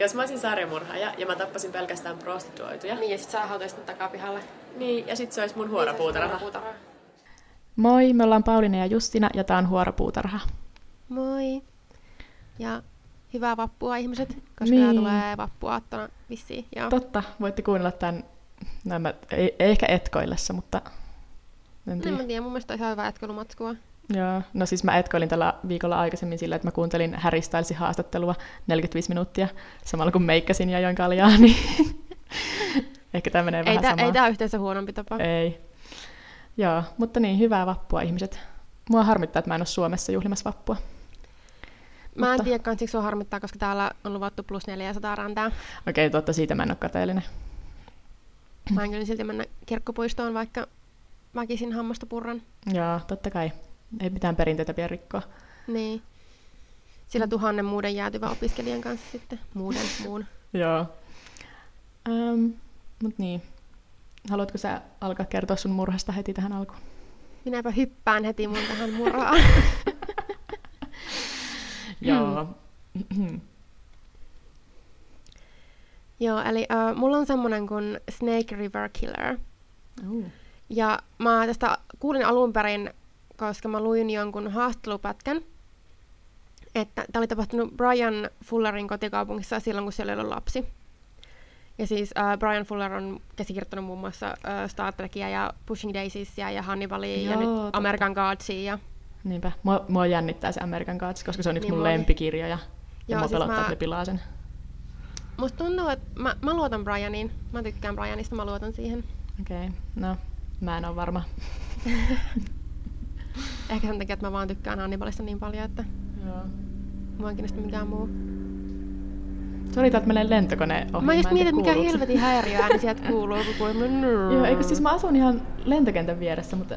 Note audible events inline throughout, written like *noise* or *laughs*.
jos mä olisin sarjamurhaaja ja mä tappasin pelkästään prostituoituja. Niin, ja sit sä hautaisit takapihalle. Niin, ja sit se olisi mun huoropuutarha. Niin, Moi, me ollaan Pauliina ja Justina ja tää on Huoropuutarha. Moi. Ja hyvää vappua ihmiset, koska Niin. niin. tulee vappuaattona vissiin. Joo. Totta, voitte kuunnella tämän, no mä, ei, ei ehkä etkoillessa, mutta en En tiedä. mä tiedä, mun mielestä on ihan hyvä etkoilumatskua. Joo, no siis mä etkoilin tällä viikolla aikaisemmin sillä, että mä kuuntelin Harry Stylesin haastattelua 45 minuuttia samalla kun meikkasin ja join kaljaa, *laughs* niin ehkä tämä menee Ei, vähän tää, samaa. ei ole yhteensä huonompi tapa. Ei. Joo, mutta niin, hyvää vappua ihmiset. Mua harmittaa, että mä en ole Suomessa juhlimassa vappua. Mä en mutta- tiedä kans, siksi harmittaa, koska täällä on luvattu plus 400 räntää. Okei, totta, siitä mä en ole kateellinen. Mä en kyllä silti mennä kirkkopuistoon, vaikka väkisin hammasta purran. Joo, totta kai. Ei mitään perinteitä pidä rikkoa. Niin. Sillä tuhannen muuden jäätyvän opiskelijan kanssa sitten. Muuden, *laughs* muun. Joo. Um, mut niin. Haluatko sä alkaa kertoa sun murhasta heti tähän alkuun? Minäpä hyppään heti mun tähän murhaan. *laughs* Joo. Joo, *clears throat* eli uh, mulla on semmonen kuin Snake River Killer. uh. Ja mä tästä kuulin alun perin, koska mä luin jonkun haastattelupätkän, että tämä oli tapahtunut Brian Fullerin kotikaupungissa silloin, kun siellä oli ollut lapsi. Ja siis uh, Brian Fuller on käsikirjoittanut muun muassa uh, Star Trekia ja Pushing Daisiesia ja Hannibalia ja Joo, nyt totta. American Godsia. Ja... Niinpä. Mua, mua jännittää se American Gods, koska se on yksi Niin mun muakin. lempikirjoja. Ja Joo, mua siis pelottaa, mä- että ne pilaa sen. Musta tuntuu, että mä, mä luotan Brianiin. Mä tykkään Brianista, mä luotan siihen. Okei, okay. no mä en ole varma. *laughs* Ehkä sen takia, että mä vaan tykkään Hannibalista niin paljon, että Joo. mua ei kiinnosta mikään muu. Sori, täältä menee lentokone ohi. Mä just mietin, mikä helvetin häiriöääni sieltä *laughs* kuuluu, kun kuuluu. Joo, eikö siis mä asun ihan lentokentän vieressä, mutta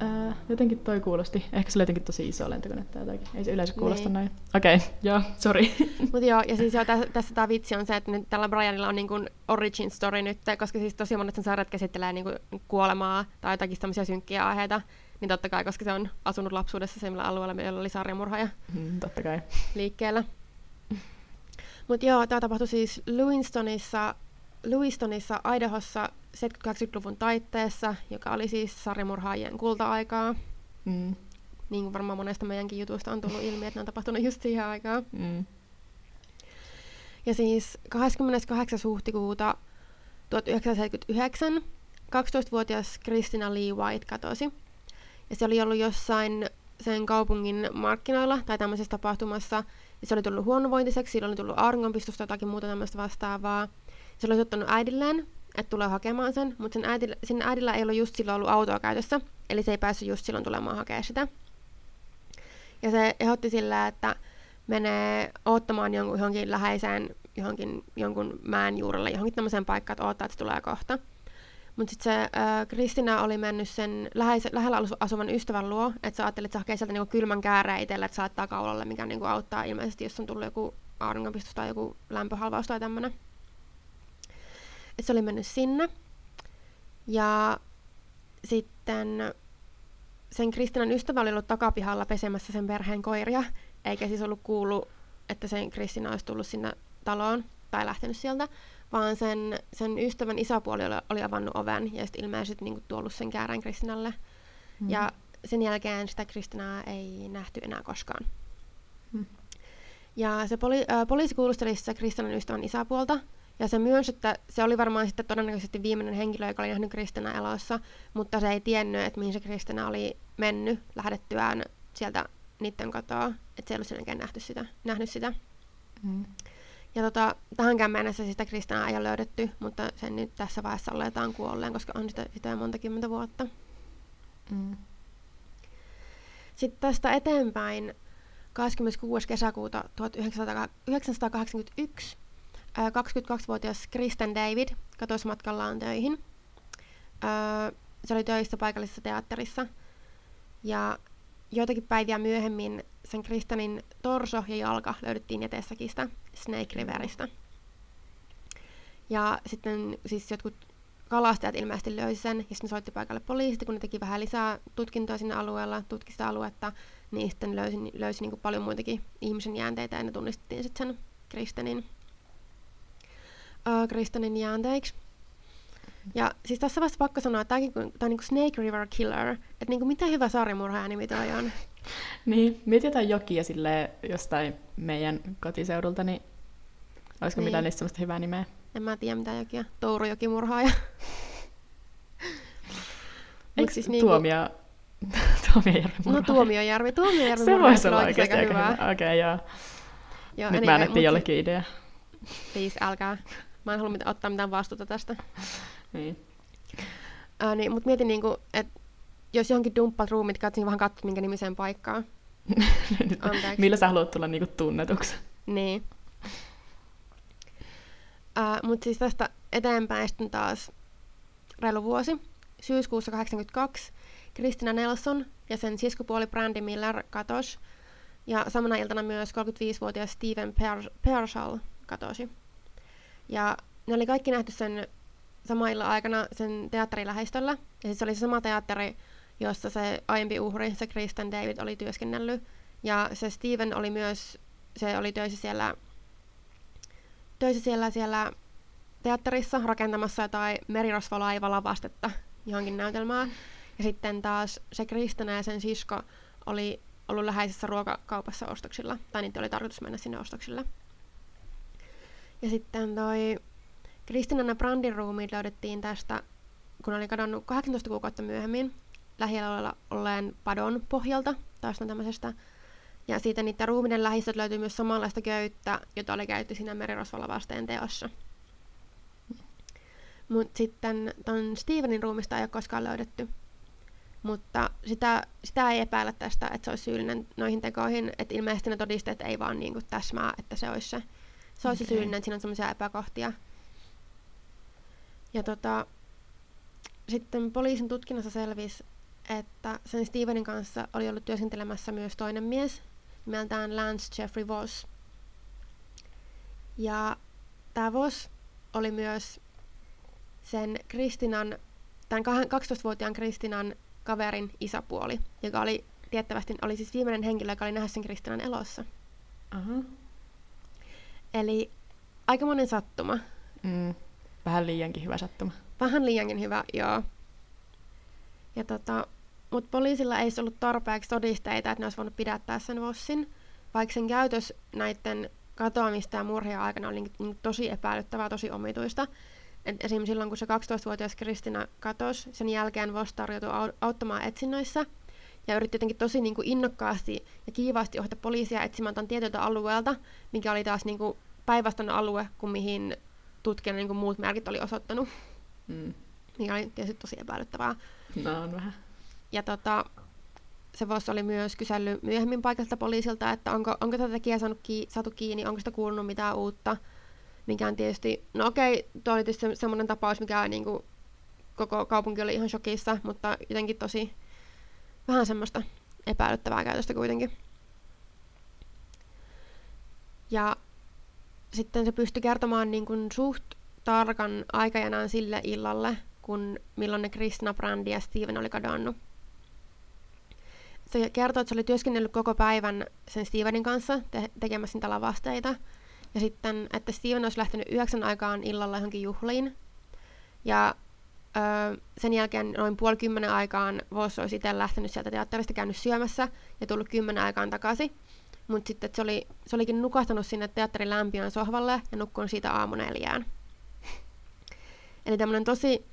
ää, jotenkin toi kuulosti. Ehkä se oli jotenkin tosi iso lentokone tai jotakin. Ei se yleensä kuulosta Niin. noin. Okei, okay, *laughs* joo, sori. Mutta joo, ja siis *laughs* joo, tässä, tässä tämä vitsi on se, että nyt tällä Brianilla on niinku origin story nyt, koska siis tosi monet sen sarjat käsittelee niinku kuolemaa tai jotakin tämmöisiä synkkiä aiheita. Niin totta kai, koska se on asunut lapsuudessa sellaisella alueella, jolla oli sarjamurhaaja Mm, totta kai. liikkeellä. Mutta joo, tämä tapahtui siis Lewistonissa, Lewistonissa Idahossa 70-80-luvun taitteessa, joka oli siis sarjamurhaajien kulta-aikaa. Mm, Niin kuin varmaan monesta meidänkin jutuista on tullut ilmi, että ne on tapahtunut just siihen aikaan. mm. Ja siis 28. huhtikuuta 1979 12-vuotias Christina Lee White katosi. Ja se oli ollut jossain sen kaupungin markkinoilla tai tämmöisessä tapahtumassa. Ja se oli tullut huonovointiseksi, sillä oli tullut auringonpistosta jotakin muuta tämmöistä vastaavaa. Se oli ottanut äidilleen, että tulee hakemaan sen, mutta sen äidillä, sen äidillä ei ollut just silloin ollut autoa käytössä, eli se ei päässyt just silloin tulemaan hakemaan sitä. Ja se ehdotti sillä, että menee ottamaan jonkun johonkin läheiseen johonkin, jonkun mäen juurelle, johonkin tämmöiseen paikkaan, että odottaa, että se tulee kohta. Mutta sitten se äh, Kristina oli mennyt sen läheis, lähellä asu- asuvan ystävän luo, että sä ajattelit, että se hakee sieltä niinku kylmän kääreen itselle, että saattaa kaulalle, mikä niinku auttaa ilmeisesti, jos on tullut joku auringonpistus tai joku lämpöhalvaus tai tämmöinen. Et se oli mennyt sinne. Ja sitten sen Kristinan ystävä oli ollut takapihalla pesemässä sen perheen koiria, eikä siis ollut kuullut, että sen Kristina olisi tullut sinne taloon tai lähtenyt sieltä, vaan sen, sen ystävän isäpuoli oli, oli avannut oven ja sitten ilmeisesti niin tuollut sen käärän Kristinalle. Mm. Ja sen jälkeen sitä Kristinaa ei nähty enää koskaan. Mm. Ja se poli, äh, poliisi kuulusteli sitä Kristinan ystävän isäpuolta, ja se myönsi, että se oli varmaan sitten todennäköisesti viimeinen henkilö, joka oli nähnyt Kristina elossa, mutta se ei tiennyt, että mihin se Kristina oli mennyt lähdettyään sieltä niiden kotoa, että se ei ollut nähty sitä, nähnyt sitä. Mm. Ja tota, tähänkään mennessä sitä Kristinaa ei ole löydetty, mutta sen nyt tässä vaiheessa oletaan kuolleen, koska on sitä, sitä monta kymmentä vuotta. Mm. Sitten tästä eteenpäin 26. kesäkuuta 1981 ää, 22-vuotias Kristen David katosi matkallaan töihin. Se oli töissä paikallisessa teatterissa. Ja joitakin päiviä myöhemmin sen Kristenin torso ja jalka löydettiin jätesäkistä Snake Riveristä. Ja sitten siis jotkut kalastajat ilmeisesti löysi sen, ja sitten soitti paikalle poliisit, kun ne teki vähän lisää tutkintoa sinne alueella, tutki sitä aluetta, niin sitten löysi, löysi niin kuin paljon muitakin ihmisen jäänteitä, ja ne tunnistettiin sitten sen Kristenin. uh, Kristanin jäänteiksi. Ja siis tässä vasta pakko sanoa, että tämä on niin Snake River Killer. Että niin mitä hyvä sarjamurhaaja nimi toi on. Niin, mietitään jokia sille jostain meidän kotiseudulta, niin olisiko niin. mitään niistä sellaista hyvää nimeä? En mä tiedä mitä jokia. Tourujoki murhaaja. *laughs* Eikö siis niinku... Tuomio... *laughs* Tuomiojärvi murhaaja? No Tuomiojärvi. Tuomiojärvi Se voisi olla oikeasti aika hyvä. Okei, okay, joo. joo. Nyt anyway, mä annettiin jollekin idea. Please, älkää. Mä en halua mitään, ottaa mitään vastuuta tästä. niin. Uh, niin, mutta mietin, niinku, että jos johonkin dumppat ruumit, katsin vähän katsoa, minkä nimiseen paikkaan. *laughs* Millä sä haluat tulla niinku tunnetuksi? Niin. Uh, mutta siis tästä eteenpäin sitten taas reilu vuosi. Syyskuussa 1982 Kristina Nelson ja sen siskopuoli Brandy Miller katosi. Ja samana iltana myös 35-vuotias Steven Pershall katosi. Ja ne oli kaikki nähty sen samailla aikana sen teatterin lähestöllä. Ja siis se oli se sama teatteri, jossa se aiempi uhri, se Kristen David, oli työskennellyt. Ja se Steven oli myös, se oli töissä siellä, töissä siellä, siellä teatterissa rakentamassa jotain merirosvolaivalavastetta johonkin näytelmään. Ja sitten taas se Kristina ja sen sisko oli ollut läheisessä ruokakaupassa ostoksilla, tai niitä oli tarkoitus mennä sinne ostoksille. Ja sitten toi Kristinan ja Brandin ruumiit löydettiin tästä, kun oli kadonnut 18 kuukautta myöhemmin lähialueella olleen padon pohjalta, taas tämmöisestä. Ja siitä niiden ruuminen lähistöt löytyy myös samanlaista köyttä, jota oli käytetty siinä merirosvolavasteen teossa. Mutta sitten ton Stevenin ruumista ei ole koskaan löydetty. Mutta sitä, sitä ei epäillä tästä, että se olisi syyllinen noihin tekoihin. Että ilmeisesti ne todisteet ei vaan niinku täsmää, että se olisi se, se, olisi okay. syyllinen, että siinä on sellaisia epäkohtia. Ja tota, sitten poliisin tutkinnassa selvisi, että sen Stevenin kanssa oli ollut työskentelemässä myös toinen mies nimeltään Lance Jeffrey Voss. Ja tämä Voss oli myös sen Kristinan, tämän 12-vuotiaan Kristinan kaverin isäpuoli, joka oli tiettävästi oli siis viimeinen henkilö, joka oli nähnyt sen Kristinan elossa. Uh-huh. Eli aikamoinen sattuma. Mm. Vähän liiankin hyvä sattuma. Vähän liiankin hyvä, joo. Ja tota, mutta poliisilla ei ollut tarpeeksi todisteita, että ne olisi voinut pidättää sen Vossin, vaikka sen käytös näiden katoamista ja murhia aikana oli niin, niin tosi epäilyttävää, tosi omituista. Et esimerkiksi silloin, kun se 12-vuotias Kristina katosi, sen jälkeen Voss tarjoutui auttamaan etsinnöissä ja yritti jotenkin tosi niin kuin innokkaasti ja kiivaasti ohjata poliisia etsimään tämän tietyltä alueelta, mikä oli taas niin kuin päinvastainen alue kuin mihin tutkijan niin kuin muut merkit oli osoittanut. Mm. Mikä oli tietysti tosi epäilyttävää. No on vähän. Ja tota, se Voss oli myös kysellyt myöhemmin paikalta poliisilta, että onko, onko tätä tekijää saanut ki- saatu kiinni, onko sitä kuulunut mitään uutta. Mikä on tietysti, no okei, tuo oli tietysti semmoinen tapaus, mikä niin kuin, koko kaupunki oli ihan shokissa, mutta jotenkin tosi vähän semmoista epäilyttävää käytöstä kuitenkin. Ja sitten se pystyi kertomaan niin kuin suht tarkan aikajanaan sille illalle, kun milloin ne Krishna, Brandi ja Steven oli kadonnut. Se kertoo, että se oli työskennellyt koko päivän sen Stevenin kanssa te- tekemässä niitä lavasteita. Ja sitten, että Steven olisi lähtenyt yhdeksän aikaan illalla johonkin juhliin. Ja öö, sen jälkeen noin puoli kymmenen aikaan Voss olisi itse lähtenyt sieltä teatterista käynyt syömässä ja tullut kymmenen aikaan takaisin. Mutta sitten se, oli, se olikin nukahtanut sinne teatterin lämpiön sohvalle ja nukkunut siitä aamuneljään. Eli tämmöinen tosi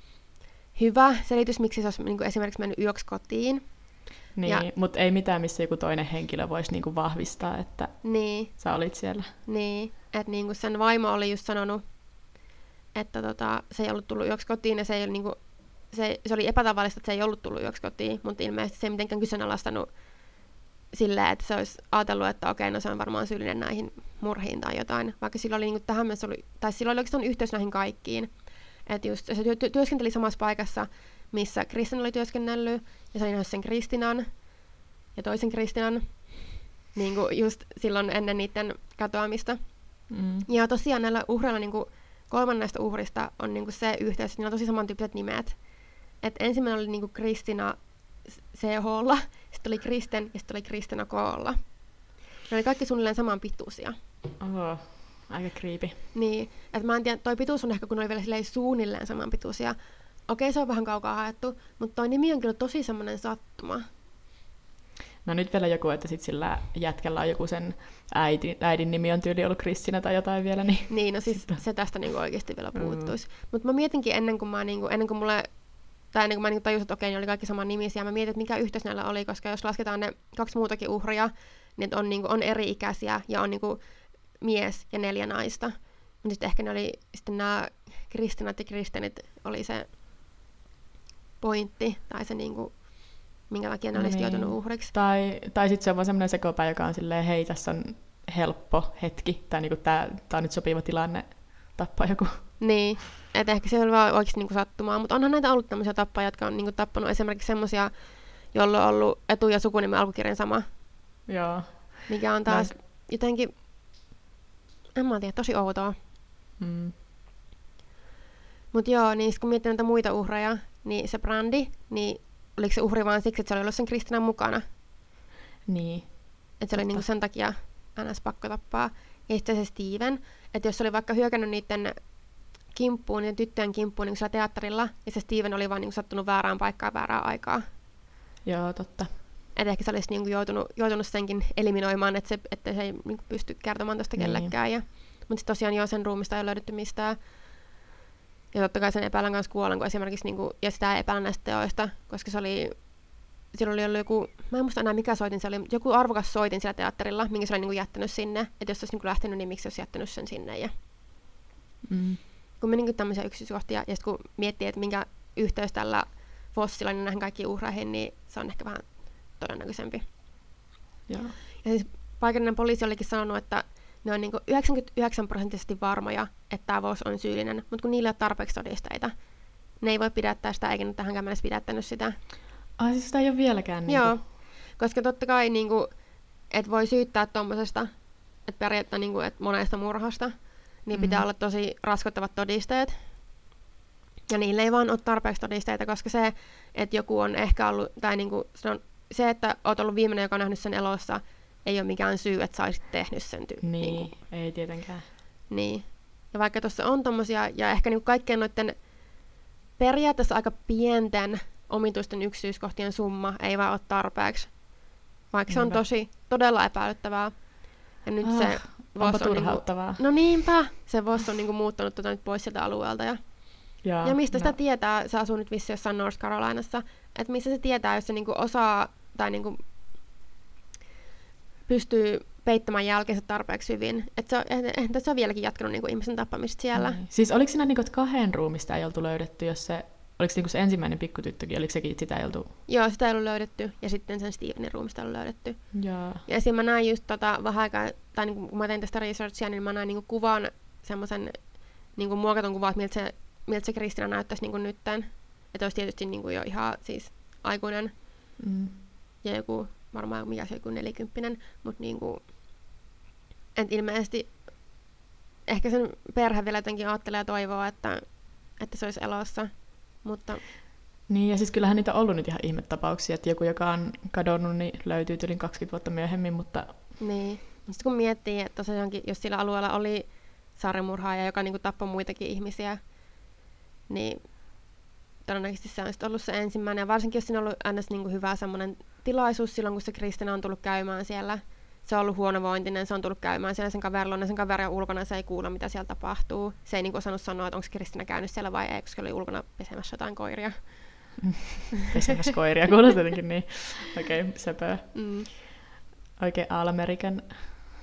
hyvä selitys, miksi se olisi niin esimerkiksi mennyt yöksi kotiin. Niin, mutta ei mitään, missä joku toinen henkilö voisi niinku vahvistaa, että niin. sä olit siellä. Niin, että niinku sen vaimo oli just sanonut, että tota, se ei ollut tullut yöksi kotiin ja se, ei niinku, se, se oli epätavallista, että se ei ollut tullut yöksi kotiin, mutta ilmeisesti se ei mitenkään kyseenalaistanut silleen, että se olisi ajatellut, että okei, no se on varmaan syyllinen näihin murhiin tai jotain, vaikka sillä oli niinku tähän mennessä oli, tai sillä oli oikeastaan yhteys näihin kaikkiin. Että just se työ, työskenteli samassa paikassa, missä Kristin oli työskennellyt, ja se oli sen Kristinan ja toisen Kristinan niin kuin just silloin ennen niiden katoamista. Mm. Ja tosiaan näillä uhreilla niin kuin kolmannesta uhrista on niin kuin se yhteys, että niillä on tosi samantyyppiset nimet. Et ensimmäinen oli niin kuin Kristina CH, sitten oli Kristen ja sitten oli Kristina K. Ne oli kaikki suunnilleen saman pituisia. Oho. Aika creepy. Niin, että mä en tiedä, toi pituus on ehkä kun ne oli vielä suunnilleen saman pituisia. Okei, se on vähän kaukaa haettu, mutta toi nimi on kyllä tosi semmoinen sattuma. No nyt vielä joku, että sit sillä jätkällä on joku sen äiti, äidin nimi on tyyli ollut Kristina tai jotain vielä, niin... Niin, no siis se tästä niinku oikeasti vielä puuttuisi. Mm. Mutta mä mietinkin ennen kuin mä niinku, ennen kuin mulle tai ennen kuin mä niinku tajusin, että okei, ne oli kaikki saman nimisiä, mä mietin, että mikä yhteys näillä oli, koska jos lasketaan ne kaksi muutakin uhria, niin on, niinku, on eri-ikäisiä ja on niinku mies ja neljä naista. Mutta sitten ehkä ne oli, sitten nämä Kristinat ja Kristenit oli se pointti, tai se niinku, minkä takia ne olisi Niin. joutunut uhriksi. Tai, tai sitten se on semmoinen sekopä, joka on silleen, hei, tässä on helppo hetki, tai niinku tää, tää on nyt sopiva tilanne tappaa joku. Niin, että ehkä se oli vaan oikeasti niinku sattumaa, mutta onhan näitä ollut tämmöisiä tappajia, jotka on niinku tappanut esimerkiksi semmoisia, joilla on ollut etu- ja sukunimen alkukirjan sama, Joo. mikä on taas jotenkin, en mä tiedä, tosi outoa. Mm. Mutta joo, niin kun miettii näitä muita uhreja, niin se Brandi, niin oliko se uhri vaan siksi, että se oli ollut sen Kristinan mukana? Niin. Että se oli niinku sen takia ns. pakko tappaa. Ja sitten se Steven, että jos se oli vaikka hyökännyt niiden kimppuun, niiden tyttöjen kimppuun niin siellä teatterilla, ja se Steven oli vaan niin sattunut väärään paikkaan väärään aikaan. Joo, totta. Että ehkä se olisi niin joutunut, joutunut senkin eliminoimaan, että se, että se ei niin pysty kertomaan tuosta Niin. kellekään. Ja, mutta sitten tosiaan joo, sen ruumista ei löydetty mistään. Ja totta kai sen epäilän kanssa kuolen, kun esimerkiksi, niin kuin, ja sitä ei epäillä näistä teoista, koska se oli, sillä oli ollut joku, mä en muista enää mikä soitin, se oli joku arvokas soitin siellä teatterilla, minkä se oli niin kuin jättänyt sinne. Että jos se olisi niin kuin lähtenyt, niin miksi se olisi jättänyt sen sinne. Ja Mm. kun niin tämmöisiä yksityiskohtia, ja sitten kun miettii, että minkä yhteys tällä Fossilla niin näihin kaikkiin uhreihin, niin se on ehkä vähän todennäköisempi. Joo. Ja siis paikallinen poliisi olikin sanonut, että ne on niinku 99 prosenttisesti varmoja, että tämä Voss on syyllinen, mutta kun niillä ei ole tarpeeksi todisteita, ne ei voi pidättää sitä, eikä ne tähänkään mennessä pidättänyt sitä. Ai siis sitä ei ole vieläkään niin Joo, koska totta kai niinku, et voi syyttää tuommoisesta, että periaatteessa niinku, et monesta murhasta, niin pitää Mhm. olla tosi raskottavat todisteet. Ja niillä ei vaan ole tarpeeksi todisteita, koska se, että joku on ehkä ollut, tai niinku, se, on, se, että oot ollut viimeinen, joka on nähnyt sen elossa, ei ole mikään syy, että sä olisit tehnyt sen ty- Niin, niinku, ei tietenkään. niin. Ja vaikka tuossa on tommosia, ja ehkä niinku kaikkien noiden periaatteessa aika pienten omituisten yksityiskohtien summa ei vaan ole tarpeeksi. Vaikka se on Niinpä. tosi, todella epäilyttävää. Ja nyt se Ah, Onpa Voss on niinku. No niinpä, se Voss on niinku muuttanut tota nyt pois sieltä alueelta. Ja, Joo, ja mistä sitä no, tietää, se asuu nyt vissi jossain North Carolinassa, että missä se tietää, jos se niinku osaa tai niinku pystyy peittämään jälkeensä tarpeeksi hyvin. Että se, on- eihän- eihän tässä ole vieläkin jatkanut niinku ihmisen tappamista siellä. Niin. Siis oliko siinä niinku, että kahden ruumista ei oltu löydetty, jos se... Oliko se, niinku se ensimmäinen pikkutyttökin, oliko sekin, sitä ei oltu... Joo, sitä ei ollut löydetty, ja sitten sen Stevenin ruumista ei ollut löydetty. Joo. Ja esim. mä näin just tota, vähän aikaa, tai niin kun mä tein tästä researchia, niin mä näin niin kuvan, semmoisen niin muokatun kuvan, että miltä se, miltä se Kristina näyttäisi niin nytten. Että olisi tietysti niin jo ihan siis aikuinen Mm. ja joku, varmaan mikä se joku nelikymppinen, mutta niin kuin, et ilmeisesti ehkä sen perhe vielä jotenkin ajattelee ja toivoo, että, että se olisi elossa. Mutta Niin, ja siis kyllähän niitä on ollut nyt ihan ihmetapauksia, että joku, joka on kadonnut, niin löytyy yli 20 vuotta myöhemmin, mutta Niin. Sitten kun miettii, että tosiaankin, jos sillä alueella oli sarjamurhaaja, joka niin tappoi muitakin ihmisiä, niin todennäköisesti se on ollut se ensimmäinen. Ja varsinkin, jos siinä on ollut ns. Niin hyvä semmoinen tilaisuus silloin, kun se Kristina on tullut käymään siellä. Se on ollut huonovointinen, se on tullut käymään siellä sen kaverilla, ja sen kaveri on ulkona, se ei kuule, mitä siellä tapahtuu. Se ei niin osannut sanoa, että onko Kristina käynyt siellä vai ei, koska oli ulkona pesemässä jotain koiria. *laughs* pesemässä koiria kuulostaa jotenkin niin. Okei, okay, söpöä. Mm. Oikein All-American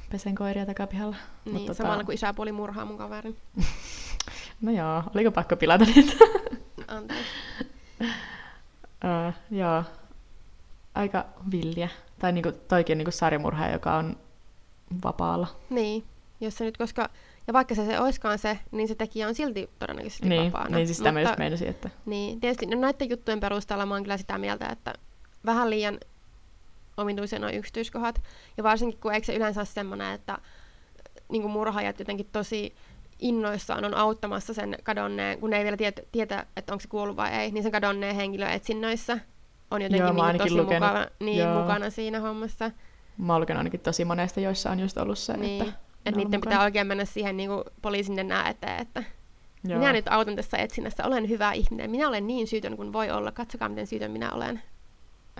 pesen koiria takapihalla. Niin, Mut tota- samalla kuin isäpuoli murhaa mun kaverin. *laughs* No joo, oliko pakko pilata niitä? Anteeksi. *laughs* uh, joo, aika villiä. Tai niinku, toikin on niinku sarjamurhaaja, joka on vapaalla. Niin, jos se nyt, koska, ja vaikka se, se oiskaan se, niin se tekijä on silti todennäköisesti Niin, vapaana. niin siis sitä mä just meinasin, että... Niin, tietysti no näiden juttujen perusteella mä oon kyllä sitä mieltä, että vähän liian omituisia nuo yksityiskohdat. Ja varsinkin, kun eikö se yleensä ole semmoinen, että niin murhaajat jotenkin tosi innoissaan on auttamassa sen kadonneen, kun ne ei vielä tiedä, tietä, että onko se kuollut vai ei, niin sen kadonneen henkilön etsinnöissä on jotenkin Joo, niin tosi lukenut. mukana, niin, Joo. mukana siinä hommassa. Mä oon lukenut ainakin tosi monesta, joissa on just ollut se, Niin. että Että niiden pitää oikein mennä siihen niin kuin poliisin enää eteen, että Joo. minä nyt autan tässä etsinnässä, olen hyvä ihminen, minä olen niin syytön kuin voi olla, katsokaa miten syytön minä olen.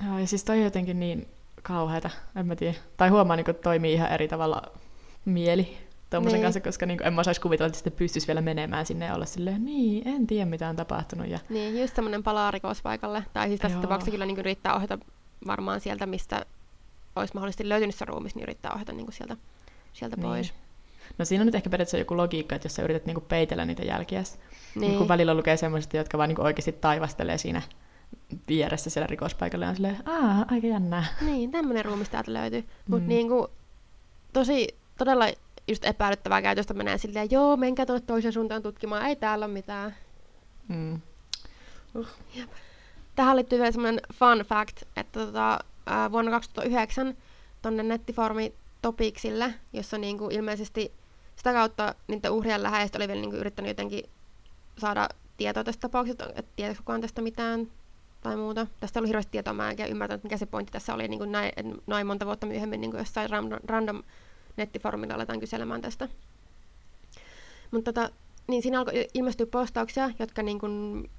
Joo, ja siis toi on jotenkin niin kauheata, en mä tiedä. Tai huomaa, niin toimii ihan eri tavalla mieli tuommoisen niin. kanssa, koska niin kuin, en mä osaisi kuvitella, että sitten pystyisi vielä menemään sinne ja olla silleen, niin, en tiedä mitä on tapahtunut. Ja... Niin, just semmoinen palaa rikospaikalle. Tai siis tässä tapauksessa kyllä niin kuin, yrittää ohjata varmaan sieltä, mistä olisi mahdollisesti löytynyt se ruumis, niin yrittää ohjata niin kuin sieltä, sieltä niin. pois. No siinä on nyt ehkä periaatteessa joku logiikka, että jos sä yrität niinku peitellä niitä jälkiä, niin. niin kun välillä lukee semmoiset, jotka vaan niinku oikeasti taivastelee siinä vieressä siellä rikospaikalla, ja on silleen, aah, aika jännää. Niin, tämmöinen ruumis täältä löytyy. Mutta mm. niinku, tosi, todella just epäilyttävää käytöstä menee silleen, joo, menkää tuonne toisen suuntaan tutkimaan, ei täällä ole mitään. Mm. Uh. Tähän liittyy vielä semmoinen fun fact, että tota, vuonna 2009 tonne nettiformi Topiksille, jossa niinku ilmeisesti sitä kautta niiden uhrien läheistä oli vielä niinku yrittänyt jotenkin saada tietoa tästä tapauksesta, että tietääkö kukaan tästä mitään tai muuta. Tästä oli hirveästi tietoa, mä en ymmärtänyt, mikä se pointti tässä oli niin näin, noin monta vuotta myöhemmin niin jossain random, random nettifoorumilla aletaan kyselemään tästä. Mutta tota, niin siinä alkoi ilmestyä postauksia, jotka niin kuin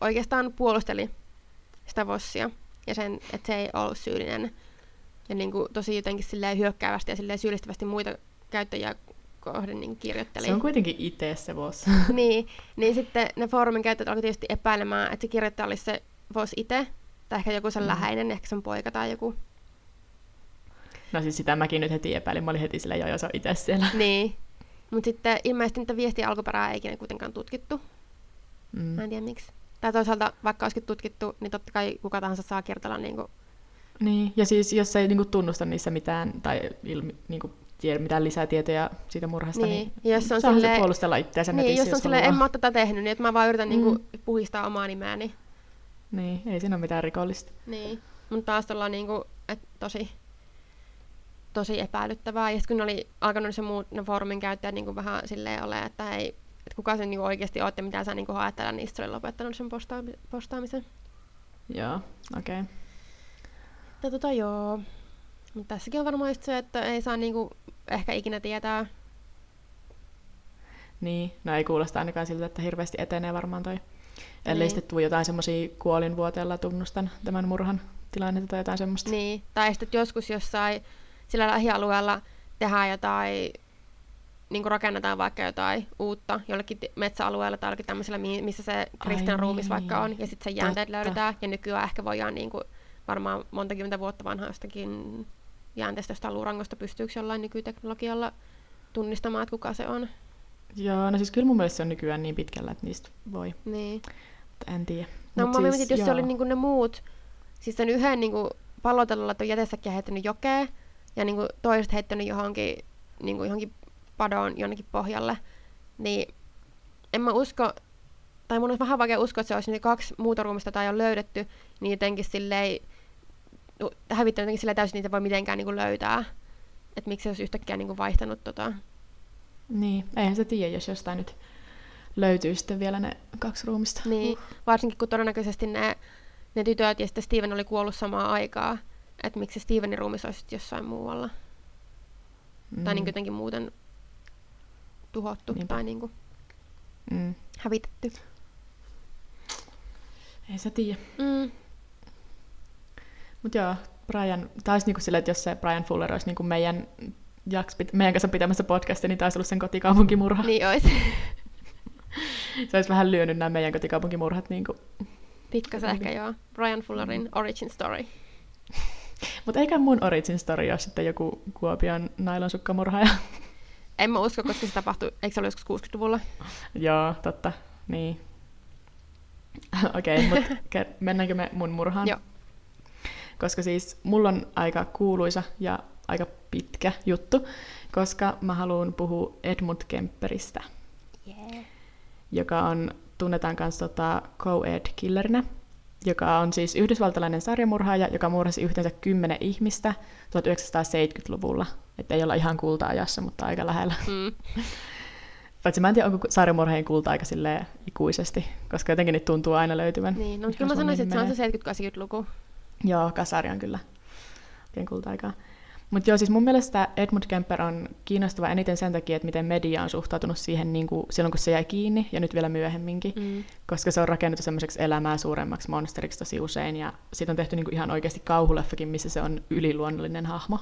oikeastaan puolusteli sitä Vossia ja sen, että se ei ollut syyllinen. Ja niin kuin tosi jotenkin silleen hyökkäävästi ja silleen syyllistävästi muita käyttäjiä kohden niin kirjoitteli. Se on kuitenkin itse se Voss. *laughs* niin, niin sitten ne foorumin käyttäjät alkoi tietysti epäilemään, että se kirjoittaja olisi se Voss itse, tai ehkä joku sen mm. läheinen, ehkä sen poika tai joku. No siis sitä mäkin nyt heti epäilin, mä olin heti sillä jo, jos on itse siellä. *laughs* Niin, mutta sitten ilmeisesti niitä viestiä alkuperää ei ikinä kuitenkaan tutkittu. Mm. Mä en tiedä miksi. Tai toisaalta, vaikka olisikin tutkittu, niin totta kai kuka tahansa saa kertoilla niin kuin... Niin, ja siis jos ei niin kuin, tunnusta niissä mitään, tai ilmi, niin kuin, tiedä mitään lisätietoja siitä murhasta, niin, niin jos on saa sille... se puolustella itseänsä niin, netissä, jos on silleen, en mä ole tätä tehnyt, niin että mä vaan yritän mm. niin kuin, puhistaa omaa nimeäni. Niin, ei siinä ole mitään rikollista. Niin, mutta taas ollaan niin kuin, että tosi, tosi epäilyttävää. Ja sitten kun oli alkanut se muut ne foorumin käyttäjät niin kuin vähän silleen ole, että ei, että kuka se niin oikeasti olette, mitä sä niin ajatella, niin sitten oli lopettanut sen posta- postaamisen. Joo, okei. Okay. Tota joo. Mutta tässäkin on varmaan just se, että ei saa niinku ehkä ikinä tietää. Niin, no ei kuulosta ainakaan siltä, että hirveästi etenee varmaan toi. Ellei niin. sitten tule jotain semmoisia kuolinvuoteella tunnustan tämän murhan tilannetta tai jotain semmoista. Niin, tai sitten joskus jossain sillä lähialueella tehdään jotain, niin kuin rakennetaan vaikka jotain uutta jollekin metsäalueella tai jollekin tämmöisellä, missä se Kristian ruumis niin. vaikka on, ja sitten sen jäänteet löydetään, ja nykyään ehkä voidaan niin kuin, varmaan monta kymmentä vuotta vanhaa jostakin jäänteestä jostain luurangosta pystyykö jollain nykyteknologialla tunnistamaan, että kuka se on. Joo, no siis kyllä mun mielestä se on nykyään niin pitkällä, että niistä voi. Niin. Mutta en tiedä. No Mut mä siis, mietin, jos joo. se oli niinku ne muut, siis sen yhden niinku pallotelulla tuon jätesäkkiä heittänyt jokeen, ja niinku toiset heittänyt johonkin, niinku johonkin padoon jonnekin pohjalle, niin en mä usko, tai mun on vähän vaikea uskoa, että se olisi ne kaksi muuta ruumista tai on löydetty, niin jotenkin silleen hävittänyt jotenkin sillä täysin niitä voi mitenkään niin löytää. Että miksi se olisi yhtäkkiä niin kuin vaihtanut tota. Niin, eihän se tiedä, jos jostain nyt löytyy sitten vielä ne kaksi ruumista. Niin, uh. varsinkin kun todennäköisesti ne, ne tytöt ja sitten Steven oli kuollut samaan aikaa. Että miksi Stevenin ruumis olisi jossain muualla. Mm. Tai niin jotenkin muuten tuhottu Niinpä. tai niin kuin mm. hävitetty. Ei se tiedä. Mm. Mutta joo, Brian, taisi niinku silleen, että jos se Brian Fuller olisi niinku meidän, jaks, meidän kanssa pitämässä podcastia, niin taisi ollut sen kotikaupunkimurha. Niin olisi. *laughs* se olisi vähän lyönyt nämä meidän kotikaupunkimurhat. Niinku. Pikkasen ehkä joo. Brian Fullerin origin story. Mutta eikä mun origin story ole sitten joku Kuopion nailonsukkamurhaaja. *laughs* En mä usko, koska se tapahtui, eikö se ollut joskus 60-luvulla? Joo, totta. Niin. *laughs* Okei, okay, mutta mennäänkö me mun murhaan? Joo koska siis mulla on aika kuuluisa ja aika pitkä juttu, koska mä haluan puhua Edmund Kemperistä, yeah. joka on, tunnetaan myös tota, co-ed killerinä, joka on siis yhdysvaltalainen sarjamurhaaja, joka murhasi yhteensä kymmenen ihmistä 1970-luvulla. Että ei olla ihan kulta-ajassa, mutta aika lähellä. Mm. *laughs* Paitsi mä en tiedä, onko sarjamurheen kulta aika ikuisesti, koska jotenkin niitä tuntuu aina löytyvän. Niin, no kyllä mä sanoisin, että se on se 70-80-luku. Joo, kasari on kyllä oikein kulta-aikaa. Mutta joo, siis mun mielestä Edmund Kemper on kiinnostava eniten sen takia, että miten media on suhtautunut siihen niin kuin silloin, kun se jäi kiinni, ja nyt vielä myöhemminkin, mm. koska se on rakennettu semmoiseksi elämää suuremmaksi monsteriksi tosi usein, ja siitä on tehty niin kuin ihan oikeasti kauhuleffakin, missä se on yliluonnollinen hahmo.